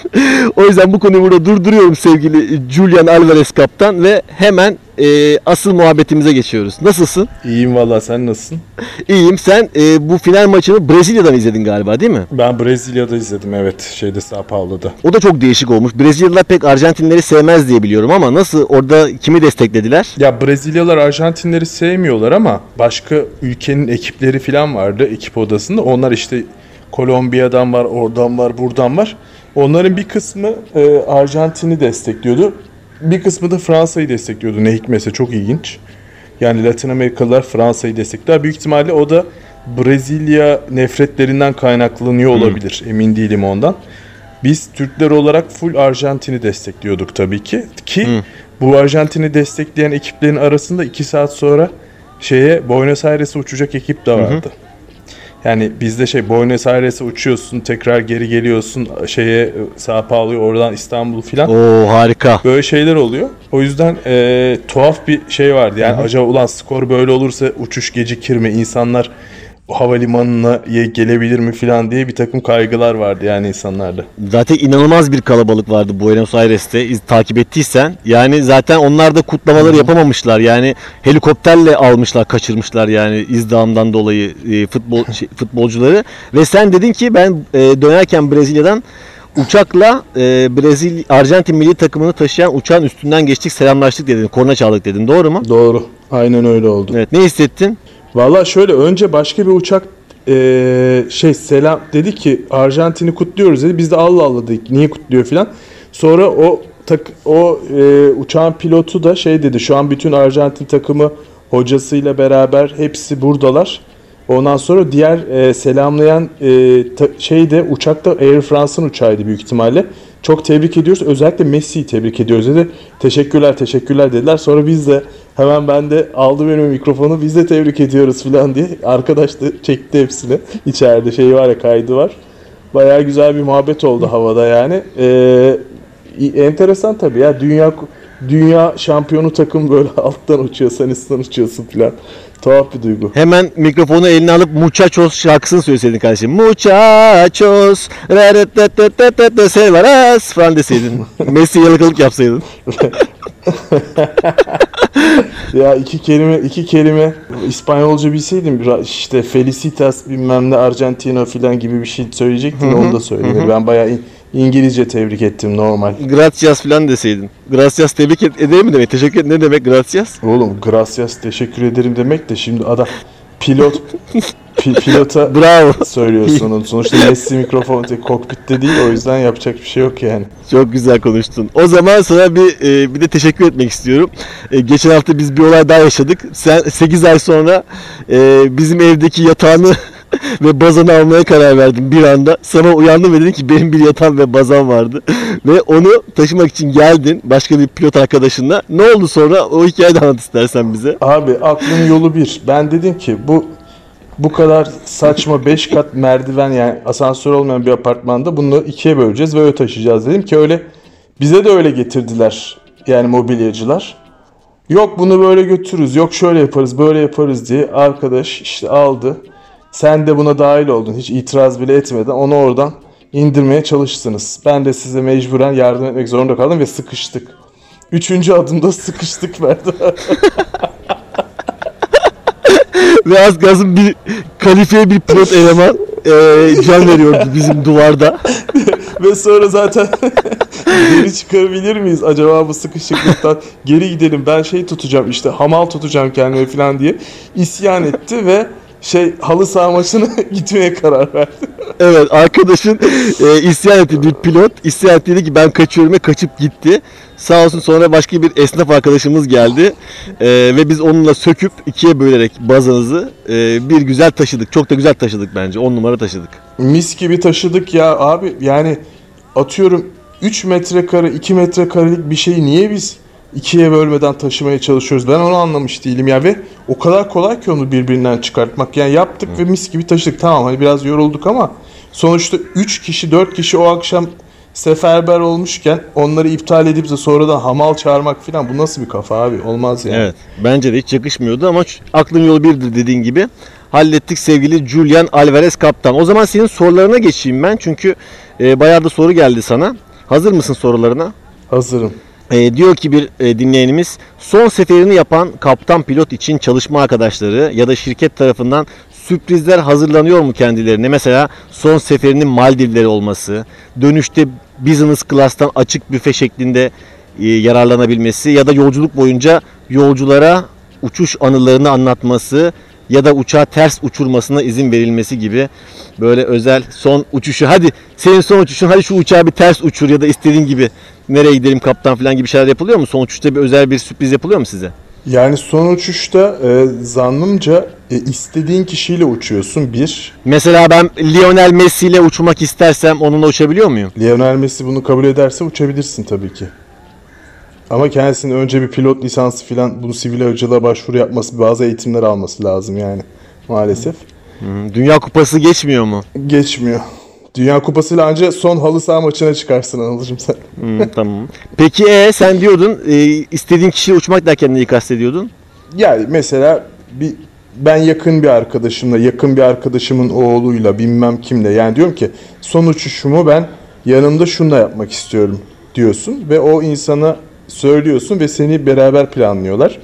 O yüzden bu konuyu burada durduruyorum sevgili Julian Alvarez kaptan ve hemen e, asıl muhabbetimize geçiyoruz. Nasılsın? İyiyim valla sen nasılsın? İyiyim. Sen e, bu final maçını Brezilya'dan izledin galiba değil mi? Ben Brezilya'da izledim evet şeyde Sao Paulo'da. O da çok değişik olmuş. Brezilyalılar pek Arjantinleri sevmez diye biliyorum ama nasıl orada kimi desteklediler? Ya Brezilyalılar Arjantinleri sevmiyorlar ama başka ülkenin ekipleri falan vardı ekip odasında. Onlar işte Kolombiya'dan var, oradan var, buradan var. Onların bir kısmı e, Arjantin'i destekliyordu. Bir kısmı da Fransa'yı destekliyordu. Ne hikmetse çok ilginç. Yani Latin Amerikalılar Fransa'yı destekler. Büyük ihtimalle o da Brezilya nefretlerinden kaynaklanıyor olabilir. Emin değilim ondan. Biz Türkler olarak full Arjantin'i destekliyorduk tabii ki. Ki bu Arjantin'i destekleyen ekiplerin arasında 2 saat sonra şeye Buenos Aires'e uçacak ekip de vardı. Yani bizde şey Buenos Aires'e uçuyorsun, tekrar geri geliyorsun şeye Sao Paulo'ya oradan İstanbul filan. Oo harika. Böyle şeyler oluyor. O yüzden e, tuhaf bir şey vardı. Yani acaba ulan skor böyle olursa uçuş gecikir mi? İnsanlar havalimanına gelebilir mi filan diye bir takım kaygılar vardı yani insanlarda. Zaten inanılmaz bir kalabalık vardı Buenos Aires'te. İz- takip ettiysen. Yani zaten onlar da kutlamaları yapamamışlar. Yani helikopterle almışlar, kaçırmışlar yani izdamdan dolayı e, futbol şey, futbolcuları. Ve sen dedin ki ben e, dönerken Brezilya'dan uçakla e, Brezilya Arjantin milli takımını taşıyan uçağın üstünden geçtik, selamlaştık dedin. Korna çaldık dedin. Doğru mu? Doğru. Aynen öyle oldu. Evet. Ne hissettin? Valla şöyle önce başka bir uçak eee, şey selam dedi ki Arjantin'i kutluyoruz dedi. Biz de Allah Allah dedik niye kutluyor filan. Sonra o tak, o eee, uçağın pilotu da şey dedi şu an bütün Arjantin takımı hocasıyla beraber hepsi buradalar. Ondan sonra diğer eee, selamlayan eee, ta- şey de uçakta Air France'ın uçağıydı büyük ihtimalle. Çok tebrik ediyoruz. Özellikle Messi'yi tebrik ediyoruz dedi. Teşekkürler teşekkürler dediler. Sonra biz de hemen ben de aldı benim mikrofonu biz de tebrik ediyoruz falan diye. Arkadaş da çekti hepsini. İçeride şey var ya kaydı var. Bayağı güzel bir muhabbet oldu havada yani. Ee, enteresan tabii ya dünya dünya şampiyonu takım böyle alttan uçuyor sen üstten uçuyorsun falan. Tuhaf bir duygu. Hemen mikrofonu eline alıp Muchachos şarkısını söyleseydin kardeşim. Muchachos, re-re-te-te-te-te, severas falan deseydin. Messi yalakalık yapsaydın. Ya iki kelime iki kelime İspanyolca bilseydim işte Felicitas bilmem ne Argentina filan gibi bir şey söyleyecektin onu da söyleyeyim. Ben bayağı İngilizce tebrik ettim normal. Gracias falan deseydin. Gracias tebrik ed- ederim mi demek? Teşekkür ederim ne demek gracias? Oğlum gracias teşekkür ederim demek de şimdi adam pilot pi- pilota Bravo. söylüyorsun onu. Sonuçta Messi mikrofon kokpitte değil o yüzden yapacak bir şey yok yani. Çok güzel konuştun. O zaman sana bir e, bir de teşekkür etmek istiyorum. E, geçen hafta biz bir olay daha yaşadık. Sen 8 ay sonra e, bizim evdeki yatağını ve bazanı almaya karar verdin bir anda. Sana uyandım ve dedin ki benim bir yatağım ve bazam vardı. ve onu taşımak için geldin başka bir pilot arkadaşınla. Ne oldu sonra? O hikayeyi de anlat istersen bize. Abi aklın yolu bir. Ben dedim ki bu bu kadar saçma 5 kat merdiven yani asansör olmayan bir apartmanda bunu ikiye böleceğiz ve öyle taşıyacağız dedim ki öyle bize de öyle getirdiler yani mobilyacılar. Yok bunu böyle götürürüz, yok şöyle yaparız, böyle yaparız diye arkadaş işte aldı. Sen de buna dahil oldun hiç itiraz bile etmeden onu oradan indirmeye çalıştınız. Ben de size mecburen yardım etmek zorunda kaldım ve sıkıştık. Üçüncü adımda sıkıştık merdiven. Ve az gazın bir kalifiye bir pilot eleman e, can veriyordu bizim duvarda. Ve sonra zaten geri çıkarabilir miyiz acaba bu sıkışıklıktan? Geri gidelim ben şey tutacağım işte hamal tutacağım kendime falan diye isyan etti ve şey halı saha maçına gitmeye karar verdi. Evet arkadaşın e, isyan etti bir pilot. İsyan etti dedi ki ben kaçıyorum ve kaçıp gitti. Sağ olsun sonra başka bir esnaf arkadaşımız geldi. E, ve biz onunla söküp ikiye bölerek bazanızı e, bir güzel taşıdık. Çok da güzel taşıdık bence. 10 numara taşıdık. Mis gibi taşıdık ya abi yani atıyorum 3 metrekare 2 metrekarelik bir şeyi niye biz ikiye bölmeden taşımaya çalışıyoruz? Ben onu anlamış değilim ya ve o kadar kolay ki onu birbirinden çıkartmak. Yani yaptık ve mis gibi taşıdık. Tamam hani biraz yorulduk ama sonuçta 3 kişi 4 kişi o akşam seferber olmuşken onları iptal edip de sonradan hamal çağırmak falan bu nasıl bir kafa abi? Olmaz yani. Evet. Bence de hiç yakışmıyordu ama aklın yolu birdir dediğin gibi. Hallettik sevgili Julian Alvarez kaptan. O zaman senin sorularına geçeyim ben. Çünkü e, bayağı da soru geldi sana. Hazır mısın sorularına? Hazırım. E, diyor ki bir e, dinleyenimiz son seferini yapan kaptan pilot için çalışma arkadaşları ya da şirket tarafından sürprizler hazırlanıyor mu kendilerine? Mesela son seferinin Maldivleri olması, dönüşte business class'tan açık büfe şeklinde e, yararlanabilmesi ya da yolculuk boyunca yolculara uçuş anılarını anlatması ya da uçağı ters uçurmasına izin verilmesi gibi böyle özel son uçuşu hadi senin son uçuşun hadi şu uçağı bir ters uçur ya da istediğin gibi nereye gidelim kaptan falan gibi şeyler yapılıyor mu? Son uçuşta bir özel bir sürpriz yapılıyor mu size? Yani son uçuşta e, zannımca e, istediğin kişiyle uçuyorsun bir. Mesela ben Lionel Messi ile uçmak istersem onunla uçabiliyor muyum? Lionel Messi bunu kabul ederse uçabilirsin tabii ki. Ama kendisinin önce bir pilot lisansı filan bunu sivil havacılığa başvuru yapması, bazı eğitimler alması lazım yani maalesef. Hmm, Dünya Kupası geçmiyor mu? Geçmiyor. Dünya Kupası'yla ancak son halı saha maçına çıkarsın Anılcım sen. Hmm, tamam. Peki e, sen diyordun e, istediğin kişiyle uçmak derken neyi kastediyordun? Yani mesela bir ben yakın bir arkadaşımla, yakın bir arkadaşımın oğluyla, bilmem kimle yani diyorum ki son uçuşumu ben yanımda şunla yapmak istiyorum diyorsun ve o insana söylüyorsun ve seni beraber planlıyorlar.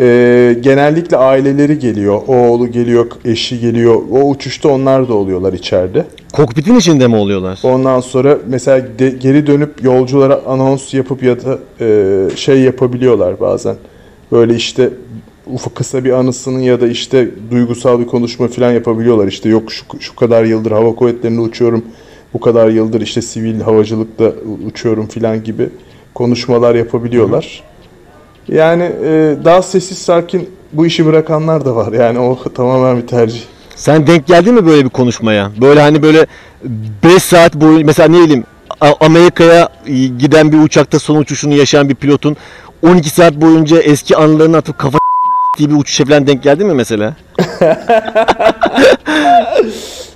Ee, genellikle aileleri geliyor, oğlu geliyor, eşi geliyor. O uçuşta onlar da oluyorlar içeride. Kokpitin içinde mi oluyorlar? Ondan sonra mesela de- geri dönüp yolculara anons yapıp ya da e, şey yapabiliyorlar bazen. Böyle işte ufak kısa bir anısının ya da işte duygusal bir konuşma falan yapabiliyorlar. İşte yok şu, şu kadar yıldır hava kuvvetlerinde uçuyorum. Bu kadar yıldır işte sivil havacılıkta uçuyorum falan gibi konuşmalar yapabiliyorlar. Yani e, daha sessiz sakin bu işi bırakanlar da var. Yani o tamamen bir tercih. Sen denk geldin mi böyle bir konuşmaya? Böyle hani böyle 5 saat boyunca mesela ne bileyim Amerika'ya giden bir uçakta son uçuşunu yaşayan bir pilotun 12 saat boyunca eski anılarını atıp kafa diye bir uçuşa falan denk geldin mi mesela?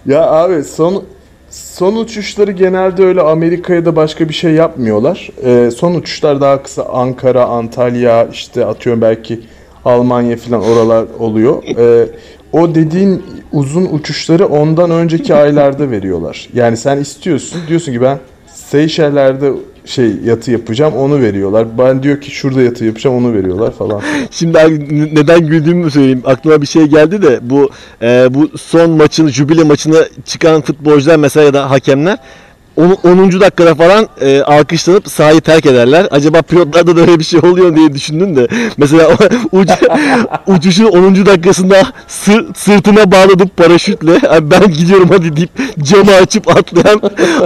Ya abi son son uçuşları genelde öyle Amerika'ya da başka bir şey yapmıyorlar. Ee, son uçuşlar daha kısa Ankara, Antalya, işte atıyorum belki Almanya falan oralar oluyor. Ee, o dediğin uzun uçuşları ondan önceki aylarda veriyorlar. Yani sen istiyorsun diyorsun ki ben Seyşeller'de şey yatı yapacağım onu veriyorlar. Ben diyor ki şurada yatı yapacağım onu veriyorlar falan. Şimdi neden güldüğümü söyleyeyim. Aklıma bir şey geldi de bu e, bu son maçın jübile maçına çıkan futbolcular mesela ya da hakemler 10. dakikada falan e, alkışlanıp sahayı terk ederler. Acaba pilotlarda da öyle bir şey oluyor diye düşündüm de. Mesela uç, uçuşun 10. dakikasında sır, sırtına bağladıp paraşütle "Abi ben gidiyorum hadi deyip camı açıp atlayan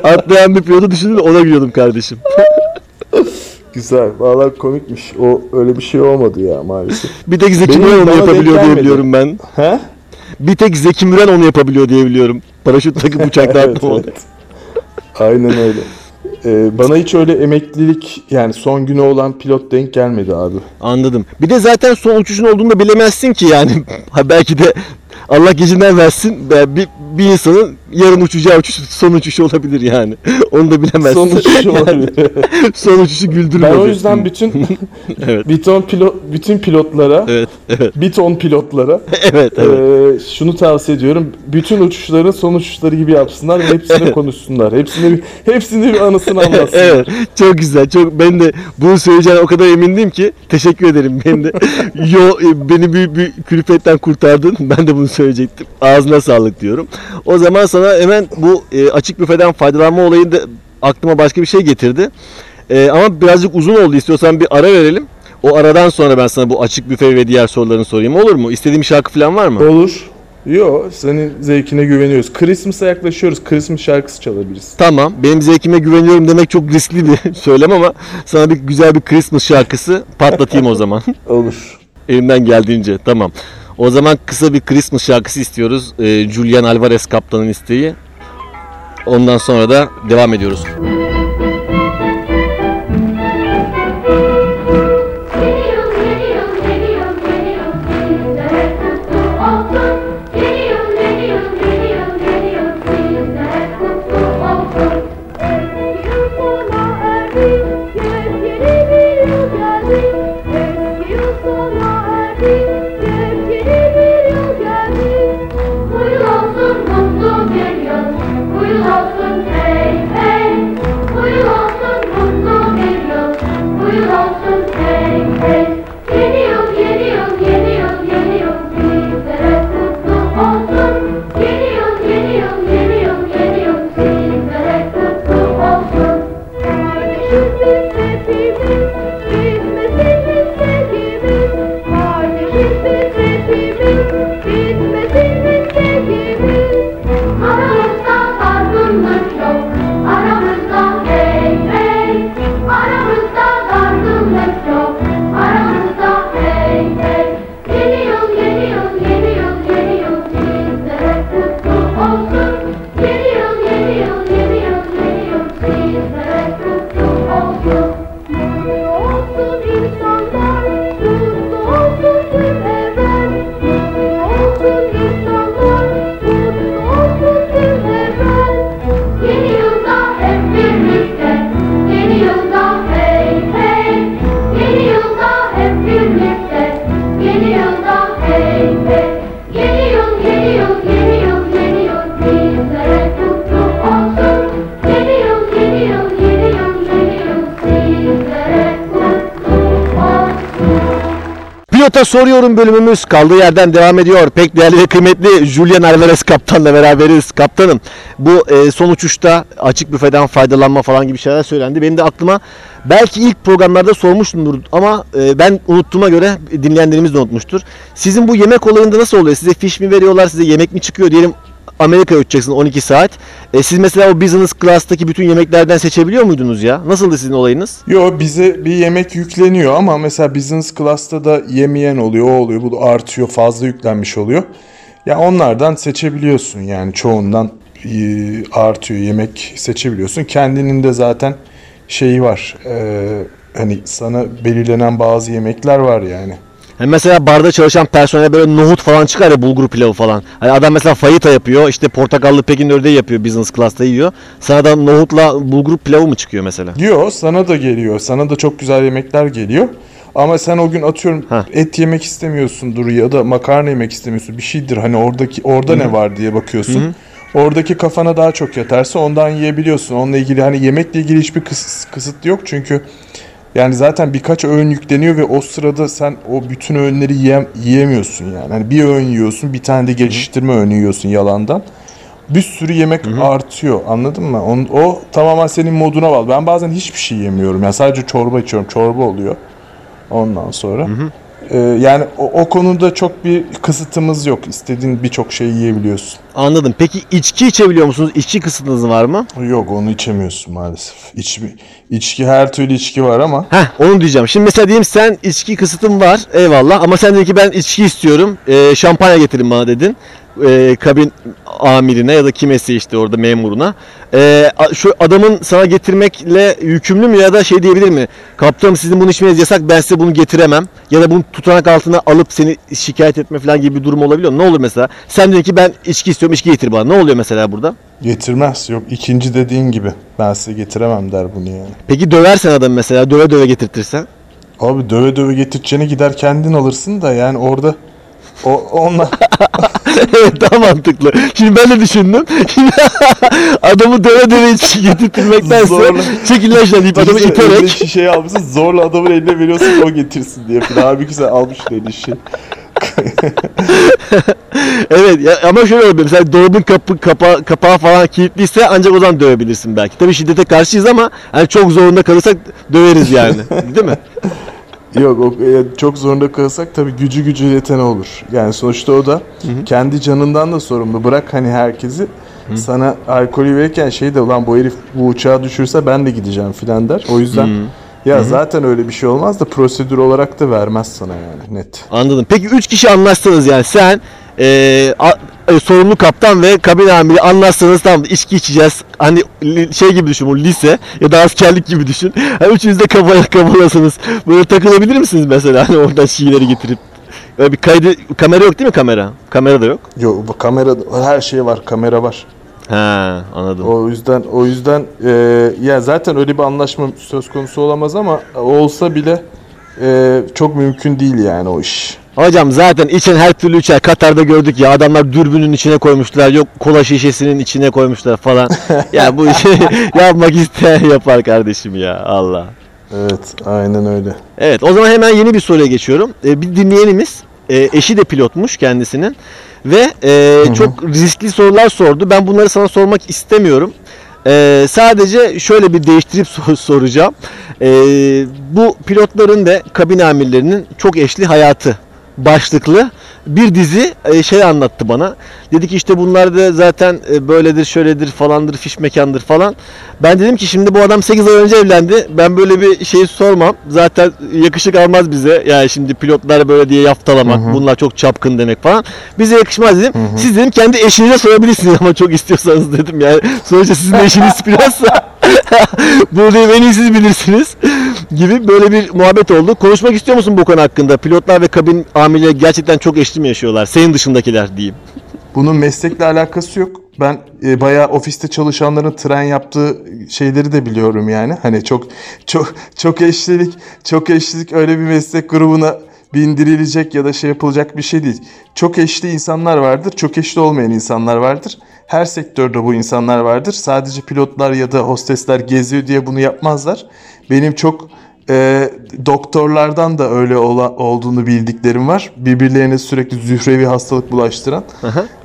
atlayan bir pilotu düşündüm de ona gülüyordum kardeşim. Güzel. Vallahi komikmiş. O öyle bir şey olmadı ya maalesef. Bir tek Zeki Müren onu yapabiliyor diye biliyorum ben. He? Bir tek Zeki Müren onu yapabiliyor diye biliyorum. Paraşüt takıp uçakta Evet, evet. Aynen öyle. Ee, bana hiç öyle emeklilik yani son günü olan pilot denk gelmedi abi. Anladım. Bir de zaten son uçuşun olduğunu da bilemezsin ki yani. Ha belki de Allah gecinden versin bir, bir insanın yarın uçacağı uçuş son uçuşu olabilir yani. Onu da bilemezsin. Son uçuş Yani olabilir. son uçuşu güldürmedi. Ben o yüzden bütün Evet. bir ton pilot bütün pilotlara Evet, evet, bir ton pilotlara evet, evet. ee, şunu tavsiye ediyorum. Bütün uçuşların son uçuşları gibi yapsınlar ve hepsine konuşsunlar. Hepsine bir, hepsine bir anısını anlatsınlar. Evet, çok güzel. Çok ben de bunu söyleyeceğine o kadar emindim ki teşekkür ederim. Ben de yo e, beni büyük bir külfetten kurtardın. Ben de bunu söyleyecektim. Ağzına sağlık diyorum. O zaman sana hemen bu e, açık büfeden faydalanma olayı da aklıma başka bir şey getirdi. E, ama birazcık uzun oldu. İstiyorsan bir ara verelim. O aradan sonra ben sana bu açık büfe ve diğer sorularını sorayım. Olur mu? İstediğin bir şarkı falan var mı? Olur. Yo, senin zevkine güveniyoruz. Christmas'a yaklaşıyoruz. Christmas şarkısı çalabiliriz. Tamam. Benim zevkime güveniyorum demek çok riskli bir söylem ama sana bir güzel bir Christmas şarkısı patlatayım o zaman. Olur. Elimden geldiğince. Tamam. O zaman kısa bir Christmas şarkısı istiyoruz. Ee, Julian Alvarez kaptanın isteği. Ondan sonra da devam ediyoruz. Geliyor, soruyorum bölümümüz kaldığı yerden devam ediyor. Pek değerli ve kıymetli Julian Alvarez kaptanla beraberiz. Kaptanım bu e, son uçuşta açık büfeden faydalanma falan gibi şeyler söylendi. Benim de aklıma belki ilk programlarda sormuştumdur ama e, ben unuttuğuma göre dinleyenlerimiz de unutmuştur. Sizin bu yemek olayında nasıl oluyor? Size fiş mi veriyorlar, size yemek mi çıkıyor diyelim Amerika'ya uçacaksın 12 saat. E, siz mesela o business class'taki bütün yemeklerden seçebiliyor muydunuz ya? Nasıldı sizin olayınız? Yo bize bir yemek yükleniyor ama mesela business class'ta da yemeyen oluyor, o oluyor, bu da artıyor, fazla yüklenmiş oluyor. Ya onlardan seçebiliyorsun yani çoğundan e, artıyor yemek seçebiliyorsun. Kendinin de zaten şeyi var. e, hani sana belirlenen bazı yemekler var yani. Hani mesela barda çalışan personel böyle nohut falan çıkar ya bulgur pilavı falan. Hani adam mesela fayita yapıyor işte portakallı pekin ördeği yapıyor business class'ta yiyor. Sana da nohutla bulgur pilavı mı çıkıyor mesela? Diyor sana da geliyor. Sana da çok güzel yemekler geliyor. Ama sen o gün atıyorum Heh. et yemek istemiyorsundur ya da makarna yemek istemiyorsun. Bir şeydir hani oradaki orada ne var diye bakıyorsun. Oradaki kafana daha çok yatarsa ondan yiyebiliyorsun. Onunla ilgili hani yemekle ilgili hiçbir kıs- kısıt yok çünkü yani zaten birkaç öğün yükleniyor ve o sırada sen o bütün öğünleri yiyem, yiyemiyorsun yani. Hani bir öğün yiyorsun, bir tane de geliştirme öğünü yiyorsun yalandan. Bir sürü yemek artıyor anladın mı? On- o tamamen senin moduna bağlı. Ben bazen hiçbir şey yemiyorum. Yani sadece çorba içiyorum. Çorba oluyor. Ondan sonra. Ee, yani o, o konuda çok bir kısıtımız yok. İstediğin birçok şeyi yiyebiliyorsun. Anladım. Peki içki içebiliyor musunuz? İçki kısıtınız var mı? Yok onu içemiyorsun maalesef. İç, içki her türlü içki var ama Heh onu diyeceğim. Şimdi mesela diyeyim sen içki kısıtın var eyvallah ama sen dedin ki ben içki istiyorum. Ee, şampanya getirin bana dedin. Ee, kabin amirine ya da kimesi işte orada memuruna. A- şu adamın sana getirmekle yükümlü mü ya da şey diyebilir mi? Kaptanım sizin bunu içmeniz yasak ben size bunu getiremem. Ya da bunu tutanak altına alıp seni şikayet etme falan gibi bir durum olabiliyor. Ne olur mesela? Sen dedin ki ben içki istiyorum içki getir bana. Ne oluyor mesela burada? getirmez. Yok ikinci dediğin gibi. Ben size getiremem der bunu yani. Peki döversen adam mesela döve döve getirtirsen? Abi döve döve getireceğine gider kendin alırsın da yani orada o onunla evet daha mantıklı. Şimdi ben de düşündüm. Şimdi adamı döve döve getirtmektense Zorla. çekil lan şuradan deyip adamı iterek. şişeyi almışsın zorla adamın eline veriyorsun o getirsin diye. Daha bir güzel almış eli şey. Evet ya, ama şöyle olabilir. Mesela dolabın kapı, kapa, kapağı falan kilitliyse ancak o zaman dövebilirsin belki. Tabii şiddete karşıyız ama hani çok zorunda kalırsak döveriz yani. Değil mi? Yok o, e, çok zorunda kalırsak tabii gücü gücü yetene olur. Yani sonuçta o da kendi canından da sorumlu. Bırak hani herkesi sana alkolü verirken şey de ulan bu herif bu uçağı düşürse ben de gideceğim filan der. O yüzden ya zaten öyle bir şey olmaz da prosedür olarak da vermez sana yani net. Anladım. Peki 3 kişi anlaşsanız yani sen e, a- e, sorumlu kaptan ve kabin amiri anlaşsanız tamam içki içeceğiz. Hani şey gibi düşün bu lise ya da askerlik gibi düşün. Hani üçünüz de kafaya kafalasınız. Böyle takılabilir misiniz mesela hani oradan şiileri getirip? Öyle bir kaydı kamera yok değil mi kamera? Kamera da yok. Yok bu kamera her şey var kamera var. Ha anladım. O yüzden o yüzden e, ya zaten öyle bir anlaşma söz konusu olamaz ama olsa bile e, çok mümkün değil yani o iş. Hocam zaten içen her türlü içer. Katar'da gördük ya adamlar dürbünün içine koymuşlar. Yok kola şişesinin içine koymuşlar falan. ya bu işi yapmak isteyen yapar kardeşim ya Allah. Evet aynen öyle. Evet o zaman hemen yeni bir soruya geçiyorum. Ee, bir dinleyenimiz e, eşi de pilotmuş kendisinin ve e, çok riskli sorular sordu. Ben bunları sana sormak istemiyorum. Ee, sadece şöyle bir değiştirip sor- soracağım. Ee, bu pilotların ve kabin amirlerinin çok eşli hayatı başlıklı bir dizi e, şey anlattı bana. Dedi ki işte bunlar da zaten e, böyledir, şöyledir falandır, fiş mekandır falan. Ben dedim ki şimdi bu adam 8 ay önce evlendi. Ben böyle bir şey sormam. Zaten yakışık almaz bize. Yani şimdi pilotlar böyle diye yaftalamak, bunlar çok çapkın demek falan. Bize yakışmaz dedim. Siz dedim kendi eşinize sorabilirsiniz ama çok istiyorsanız dedim. Yani sonuçta sizin eşiniz pilotsa Burada en iyi siz bilirsiniz gibi böyle bir muhabbet oldu. Konuşmak istiyor musun bu konu hakkında? Pilotlar ve kabin amirleri gerçekten çok eşli mi yaşıyorlar? Senin dışındakiler diyeyim. Bunun meslekle alakası yok. Ben e, bayağı ofiste çalışanların tren yaptığı şeyleri de biliyorum yani. Hani çok çok çok eşlilik, çok eşlilik öyle bir meslek grubuna bindirilecek ya da şey yapılacak bir şey değil. Çok eşli insanlar vardır, çok eşli olmayan insanlar vardır. Her sektörde bu insanlar vardır. Sadece pilotlar ya da hostesler geziyor diye bunu yapmazlar. Benim çok Ee, doktorlardan da öyle ola, olduğunu bildiklerim var. Birbirlerine sürekli zührevi hastalık bulaştıran.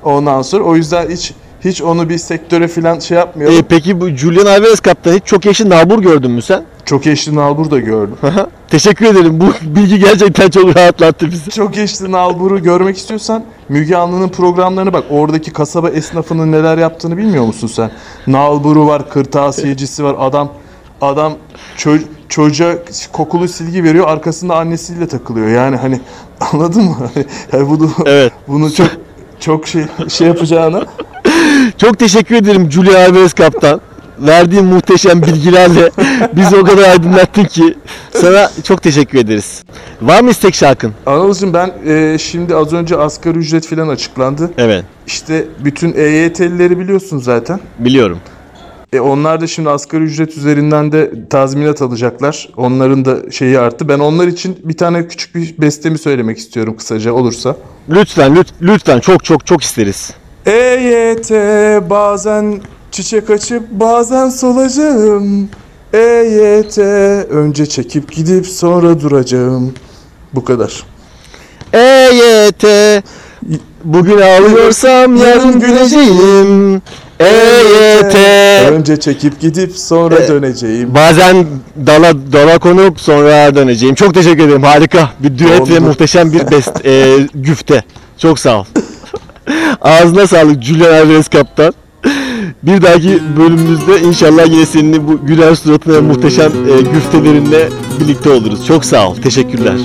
Ondan sonra o yüzden hiç hiç onu bir sektöre falan şey yapmıyorum. E, peki bu Julian Alvarez kaptan hiç çok eşli nabur gördün mü sen? Çok eşli nalbur da gördüm. Teşekkür ederim. Bu bilgi gerçekten çok rahatlattı bizi. Çok eşli nalburu görmek istiyorsan Müge Anlı'nın programlarını bak. Oradaki kasaba esnafının neler yaptığını bilmiyor musun sen? Nalburu var, kırtasiyecisi var. Adam adam ço- çocuğa kokulu silgi veriyor. Arkasında annesiyle takılıyor. Yani hani anladın mı? Yani bunu Evet. bunu çok çok şey şey yapacağına Çok teşekkür ederim Julian Alvarez kaptan. Verdiğin muhteşem bilgilerle bizi o kadar aydınlattın ki sana çok teşekkür ederiz. Var mı istek şarkın? Anılcığım ben e, şimdi az önce asgari ücret falan açıklandı. Evet, İşte bütün EYT'lileri biliyorsun zaten. biliyorum. E onlar da şimdi asgari ücret üzerinden de tazminat alacaklar. Onların da şeyi arttı. Ben onlar için bir tane küçük bir bestemi söylemek istiyorum kısaca olursa. Lütfen, lüt- lütfen çok çok çok isteriz. EYT bazen çiçek açıp bazen solacağım. EYT önce çekip gidip sonra duracağım. Bu kadar. EYT Bugün ağlıyorsam yarın güleceğim. EYT Önce çekip gidip sonra E- döneceğim. Bazen dala dala konup sonra döneceğim. Çok teşekkür ederim. Harika. Bir düet ve Oldu. muhteşem bir best e, güfte. Çok sağ ol. Ağzına sağlık Julian Alvarez kaptan. Bir dahaki bölümümüzde inşallah yine seninle bu güler suratına muhteşem e, güftelerinle birlikte oluruz. Çok sağ ol. Teşekkürler.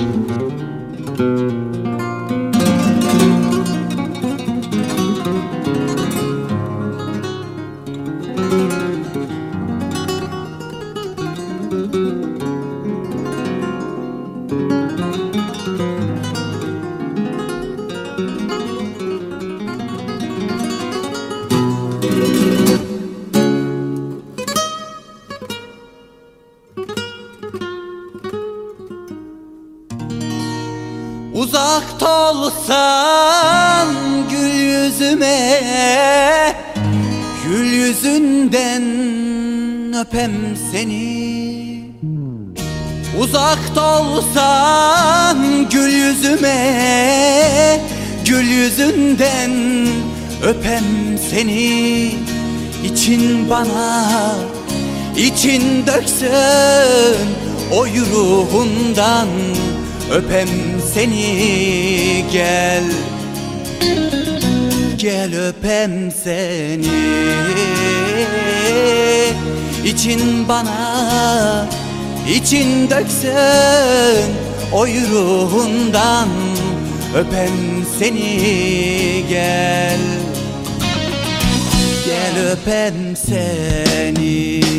Yüzünden öpem seni İçin bana için döksün O ruhundan öpem seni gel Gel öpem seni. İçin bana için döksün O ruhundan öpem seni gel. Gel öpem seni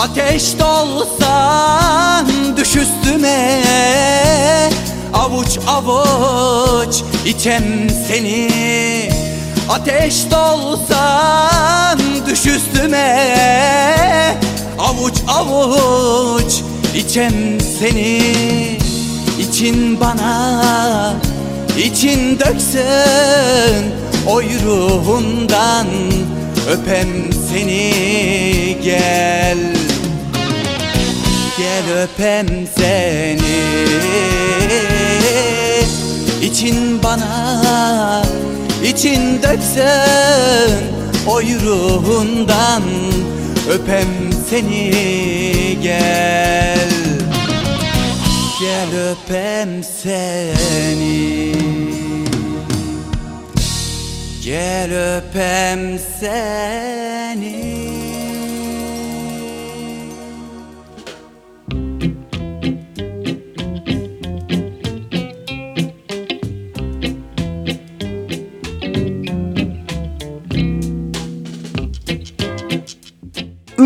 Ateş olsan düş üstüme Avuç avuç içem seni. Ateş olsan düş üstüme Avuç avuç içem seni. İçin bana için döksün Oy ruhundan öpem seni gel Gel öpem seni. İçin bana için döksün Oy ruhundan. Öpem seni gel. Gel öpem seni. Gel öpem seni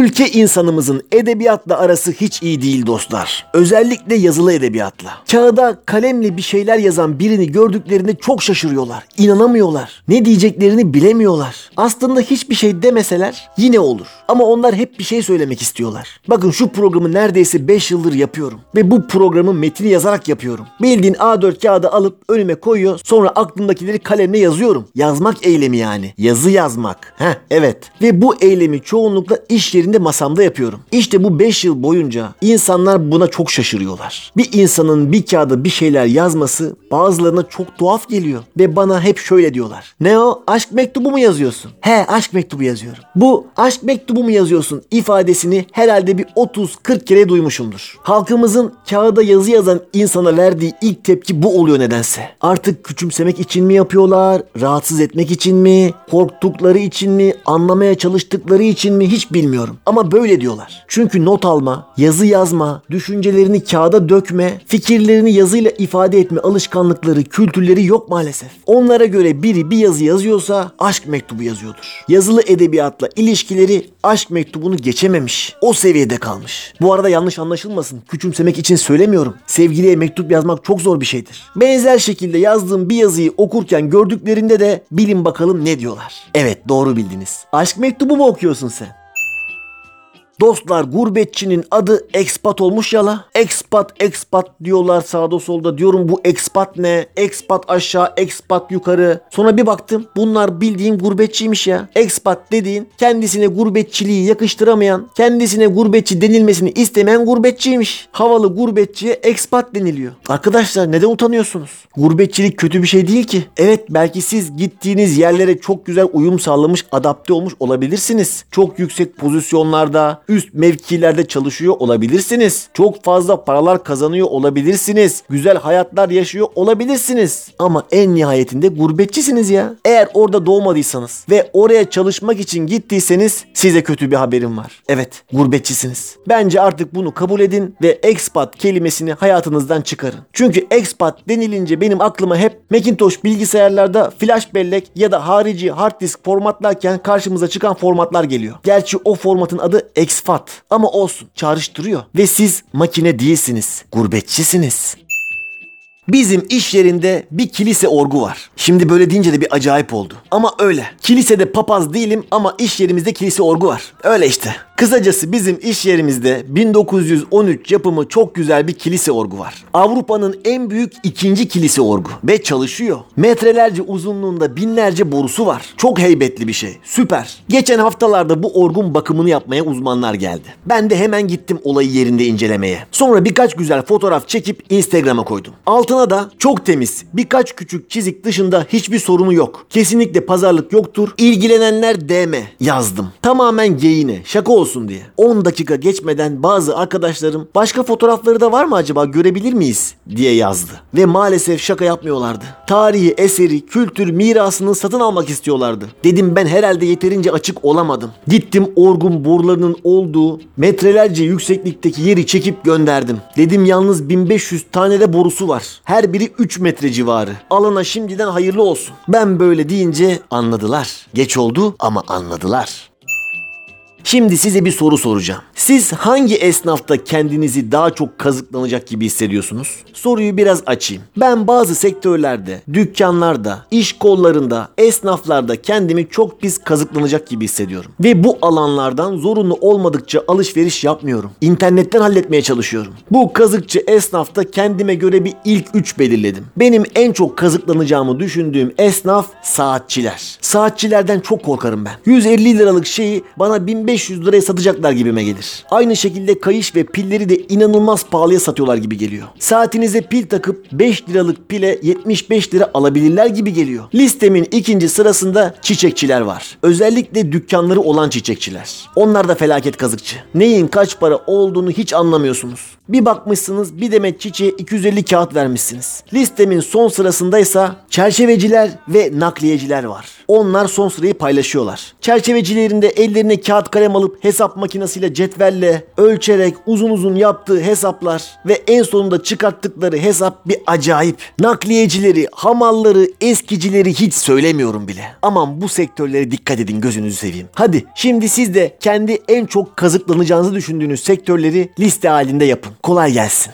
Ülke insanımızın edebiyatla arası hiç iyi değil dostlar. Özellikle yazılı edebiyatla. Kağıda kalemle bir şeyler yazan birini gördüklerinde çok şaşırıyorlar. İnanamıyorlar. Ne diyeceklerini bilemiyorlar. Aslında hiçbir şey demeseler yine olur. Ama onlar hep bir şey söylemek istiyorlar. Bakın şu programı neredeyse 5 yıldır yapıyorum. Ve bu programı metni yazarak yapıyorum. Bildiğin A4 kağıdı alıp önüme koyuyor. Sonra aklımdakileri kalemle yazıyorum. Yazmak eylemi yani. Yazı yazmak. Heh evet. Ve bu eylemi çoğunlukla iş yerinde masamda yapıyorum. İşte bu 5 yıl boyunca insanlar buna çok şaşırıyorlar. Bir insanın bir kağıda bir şeyler yazması bazılarına çok tuhaf geliyor. Ve bana hep şöyle diyorlar. Ne o? Aşk mektubu mu yazıyorsun? He aşk mektubu yazıyorum. Bu aşk mektubu mu yazıyorsun ifadesini herhalde bir 30-40 kere duymuşumdur. Halkımızın kağıda yazı yazan insana verdiği ilk tepki bu oluyor nedense. Artık küçümsemek için mi yapıyorlar? Rahatsız etmek için mi? Korktukları için mi? Anlamaya çalıştıkları için mi? Hiç bilmiyorum. Ama böyle diyorlar. Çünkü not alma, yazı yazma, düşüncelerini kağıda dökme, fikirlerini yazıyla ifade etme alışkanlıkları, kültürleri yok maalesef. Onlara göre biri bir yazı yazıyorsa aşk mektubu yazıyordur. Yazılı edebiyatla ilişkileri aşk mektubunu geçememiş. O seviyede kalmış. Bu arada yanlış anlaşılmasın. Küçümsemek için söylemiyorum. Sevgiliye mektup yazmak çok zor bir şeydir. Benzer şekilde yazdığım bir yazıyı okurken gördüklerinde de bilin bakalım ne diyorlar. Evet doğru bildiniz. Aşk mektubu mu okuyorsun sen? Dostlar gurbetçinin adı expat olmuş yala. Expat expat diyorlar sağda solda. Diyorum bu expat ne? Expat aşağı, expat yukarı. Sonra bir baktım bunlar bildiğin gurbetçiymiş ya. Expat dediğin kendisine gurbetçiliği yakıştıramayan, kendisine gurbetçi denilmesini istemeyen gurbetçiymiş. Havalı gurbetçiye expat deniliyor. Arkadaşlar neden utanıyorsunuz? Gurbetçilik kötü bir şey değil ki. Evet belki siz gittiğiniz yerlere çok güzel uyum sağlamış, adapte olmuş olabilirsiniz. Çok yüksek pozisyonlarda, üst mevkilerde çalışıyor olabilirsiniz. Çok fazla paralar kazanıyor olabilirsiniz. Güzel hayatlar yaşıyor olabilirsiniz. Ama en nihayetinde gurbetçisiniz ya. Eğer orada doğmadıysanız ve oraya çalışmak için gittiyseniz size kötü bir haberim var. Evet, gurbetçisiniz. Bence artık bunu kabul edin ve expat kelimesini hayatınızdan çıkarın. Çünkü expat denilince benim aklıma hep Macintosh bilgisayarlarda flash bellek ya da harici hard disk formatlarken karşımıza çıkan formatlar geliyor. Gerçi o formatın adı exFAT ama olsun çağrıştırıyor. Ve siz makine değilsiniz, gurbetçisiniz. Bizim iş yerinde bir kilise orgu var. Şimdi böyle deyince de bir acayip oldu. Ama öyle. Kilisede papaz değilim ama iş yerimizde kilise orgu var. Öyle işte. Kısacası bizim iş yerimizde 1913 yapımı çok güzel bir kilise orgu var. Avrupa'nın en büyük ikinci kilise orgu ve çalışıyor. Metrelerce uzunluğunda binlerce borusu var. Çok heybetli bir şey. Süper. Geçen haftalarda bu orgun bakımını yapmaya uzmanlar geldi. Ben de hemen gittim olayı yerinde incelemeye. Sonra birkaç güzel fotoğraf çekip Instagram'a koydum. Altına da çok temiz, birkaç küçük çizik dışında hiçbir sorunu yok. Kesinlikle pazarlık yoktur. İlgilenenler DM yazdım. Tamamen geyine, şaka olsun diye. 10 dakika geçmeden bazı arkadaşlarım başka fotoğrafları da var mı acaba görebilir miyiz diye yazdı. Ve maalesef şaka yapmıyorlardı. Tarihi, eseri, kültür, mirasını satın almak istiyorlardı. Dedim ben herhalde yeterince açık olamadım. Gittim orgun borularının olduğu metrelerce yükseklikteki yeri çekip gönderdim. Dedim yalnız 1500 tane de borusu var. Her biri 3 metre civarı. Alana şimdiden hayırlı olsun. Ben böyle deyince anladılar. Geç oldu ama anladılar. Şimdi size bir soru soracağım. Siz hangi esnafta kendinizi daha çok kazıklanacak gibi hissediyorsunuz? Soruyu biraz açayım. Ben bazı sektörlerde, dükkanlarda, iş kollarında, esnaflarda kendimi çok pis kazıklanacak gibi hissediyorum. Ve bu alanlardan zorunlu olmadıkça alışveriş yapmıyorum. İnternetten halletmeye çalışıyorum. Bu kazıkçı esnafta kendime göre bir ilk 3 belirledim. Benim en çok kazıklanacağımı düşündüğüm esnaf saatçiler. Saatçilerden çok korkarım ben. 150 liralık şeyi bana 1500 liraya satacaklar gibime gelir. Aynı şekilde kayış ve pilleri de inanılmaz pahalıya satıyorlar gibi geliyor. Saatinize pil takıp 5 liralık pile 75 lira alabilirler gibi geliyor. Listemin ikinci sırasında çiçekçiler var. Özellikle dükkanları olan çiçekçiler. Onlar da felaket kazıkçı. Neyin kaç para olduğunu hiç anlamıyorsunuz. Bir bakmışsınız bir demet çiçeğe 250 kağıt vermişsiniz. Listemin son sırasındaysa çerçeveciler ve nakliyeciler var. Onlar son sırayı paylaşıyorlar. Çerçevecilerinde ellerine kağıt kalem alıp hesap makinesiyle cetvelle ölçerek uzun uzun yaptığı hesaplar ve en sonunda çıkarttıkları hesap bir acayip. Nakliyecileri, hamalları, eskicileri hiç söylemiyorum bile. Aman bu sektörlere dikkat edin gözünüzü seveyim. Hadi şimdi siz de kendi en çok kazıklanacağınızı düşündüğünüz sektörleri liste halinde yapın. Kolay gelsin.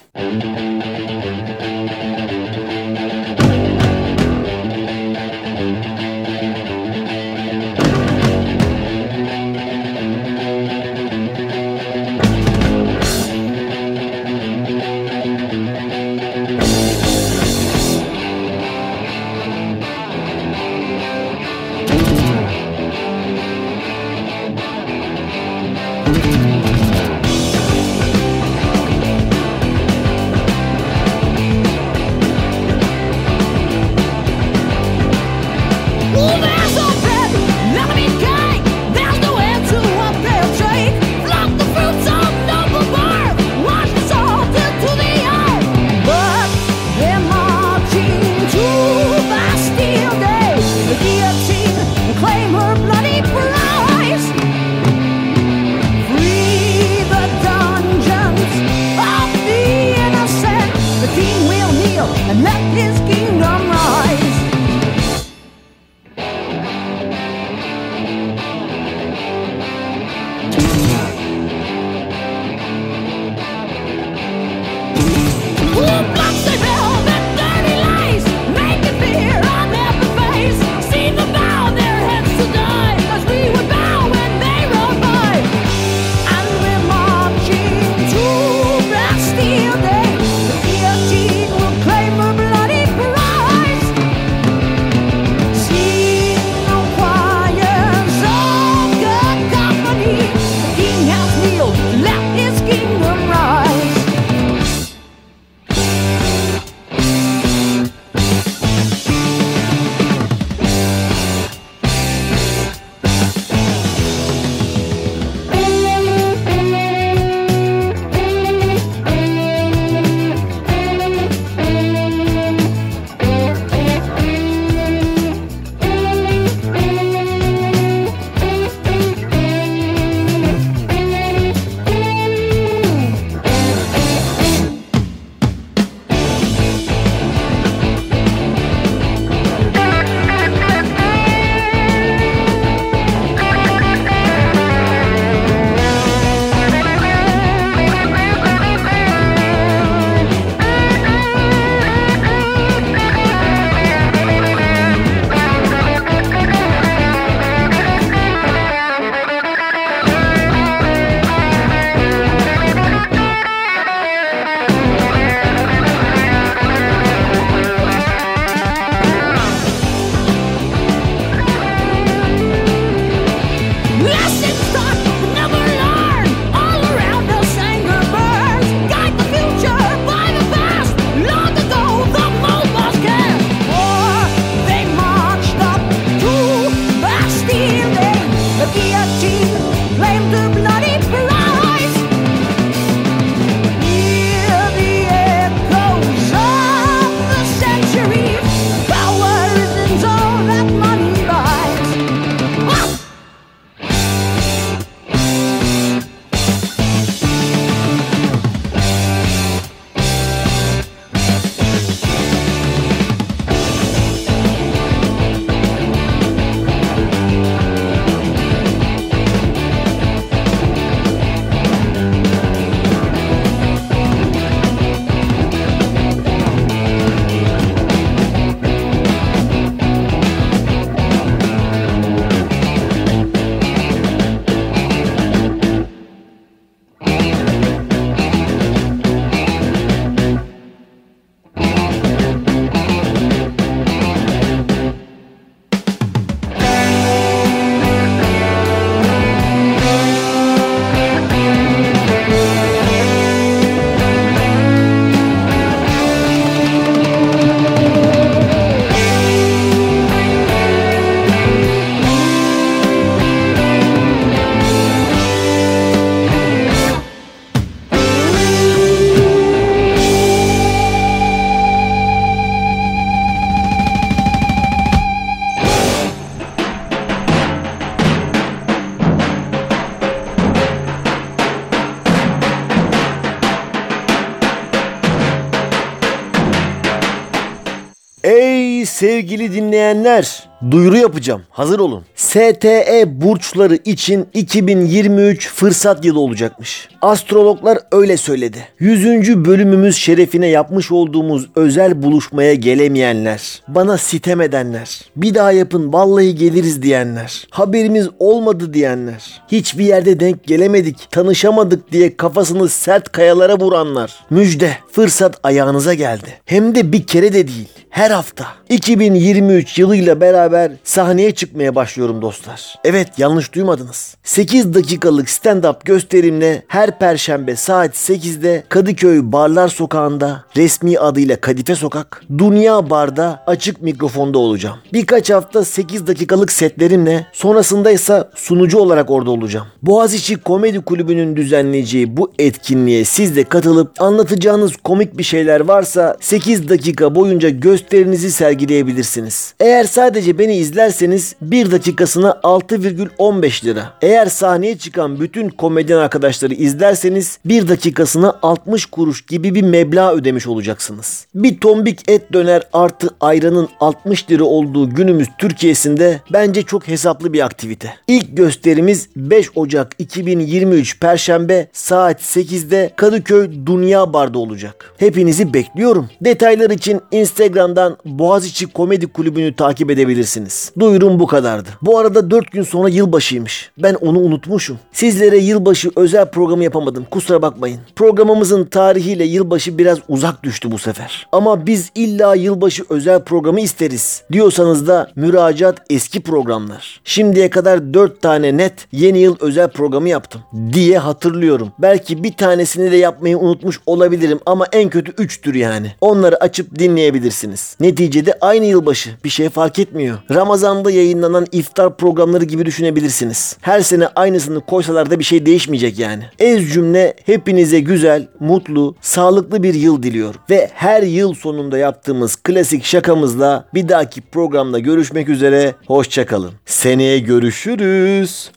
Sevgili dinleyenler, duyuru yapacağım. Hazır olun. STE burçları için 2023 fırsat yılı olacakmış. Astrologlar öyle söyledi. 100. bölümümüz şerefine yapmış olduğumuz özel buluşmaya gelemeyenler, bana sitem edenler, bir daha yapın vallahi geliriz diyenler, haberimiz olmadı diyenler, hiçbir yerde denk gelemedik, tanışamadık diye kafasını sert kayalara vuranlar. Müjde, fırsat ayağınıza geldi. Hem de bir kere de değil. Her hafta 2023 yılıyla beraber sahneye çıkmaya başlıyorum dostlar. Evet yanlış duymadınız. 8 dakikalık stand-up gösterimle her perşembe saat 8'de Kadıköy Barlar Sokağı'nda resmi adıyla Kadife Sokak, Dünya Bar'da açık mikrofonda olacağım. Birkaç hafta 8 dakikalık setlerimle sonrasında ise sunucu olarak orada olacağım. Boğaziçi Komedi Kulübü'nün düzenleyeceği bu etkinliğe siz de katılıp anlatacağınız komik bir şeyler varsa 8 dakika boyunca gösterinizi sergileyebilirsiniz. Eğer sadece beni izlerseniz 1 dakikasına 6,15 lira. Eğer sahneye çıkan bütün komedyen arkadaşları izlerseniz 1 dakikasına 60 kuruş gibi bir meblağ ödemiş olacaksınız. Bir tombik et döner artı ayranın 60 lira olduğu günümüz Türkiye'sinde bence çok hesaplı bir aktivite. İlk gösterimiz 5 Ocak 2023 Perşembe saat 8'de Kadıköy Dünya Bar'da olacak. Hepinizi bekliyorum. Detaylar için Instagram'dan Boğaziçi Komedi Kulübü'nü takip edebilirsiniz. Duyurum bu kadardı. Bu arada 4 gün sonra yılbaşıymış. Ben onu unutmuşum. Sizlere yılbaşı özel programı yapamadım. Kusura bakmayın. Programımızın tarihiyle yılbaşı biraz uzak düştü bu sefer. Ama biz illa yılbaşı özel programı isteriz. Diyorsanız da müracaat eski programlar. Şimdiye kadar 4 tane net yeni yıl özel programı yaptım diye hatırlıyorum. Belki bir tanesini de yapmayı unutmuş olabilirim ama en kötü 3'tür yani. Onları açıp dinleyebilirsiniz. Neticede aynı yılbaşı. Bir şey fark etmiyor. Ramazan'da yayınlanan iftar programları gibi düşünebilirsiniz. Her sene aynısını koysalar da bir şey değişmeyecek yani. Ez cümle hepinize güzel, mutlu, sağlıklı bir yıl diliyorum. Ve her yıl sonunda yaptığımız klasik şakamızla bir dahaki programda görüşmek üzere. Hoşçakalın. Seneye görüşürüz.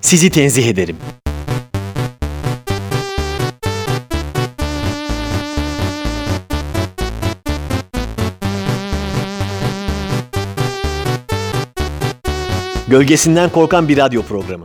Sizi tenzih ederim. Gölgesinden korkan bir radyo programı.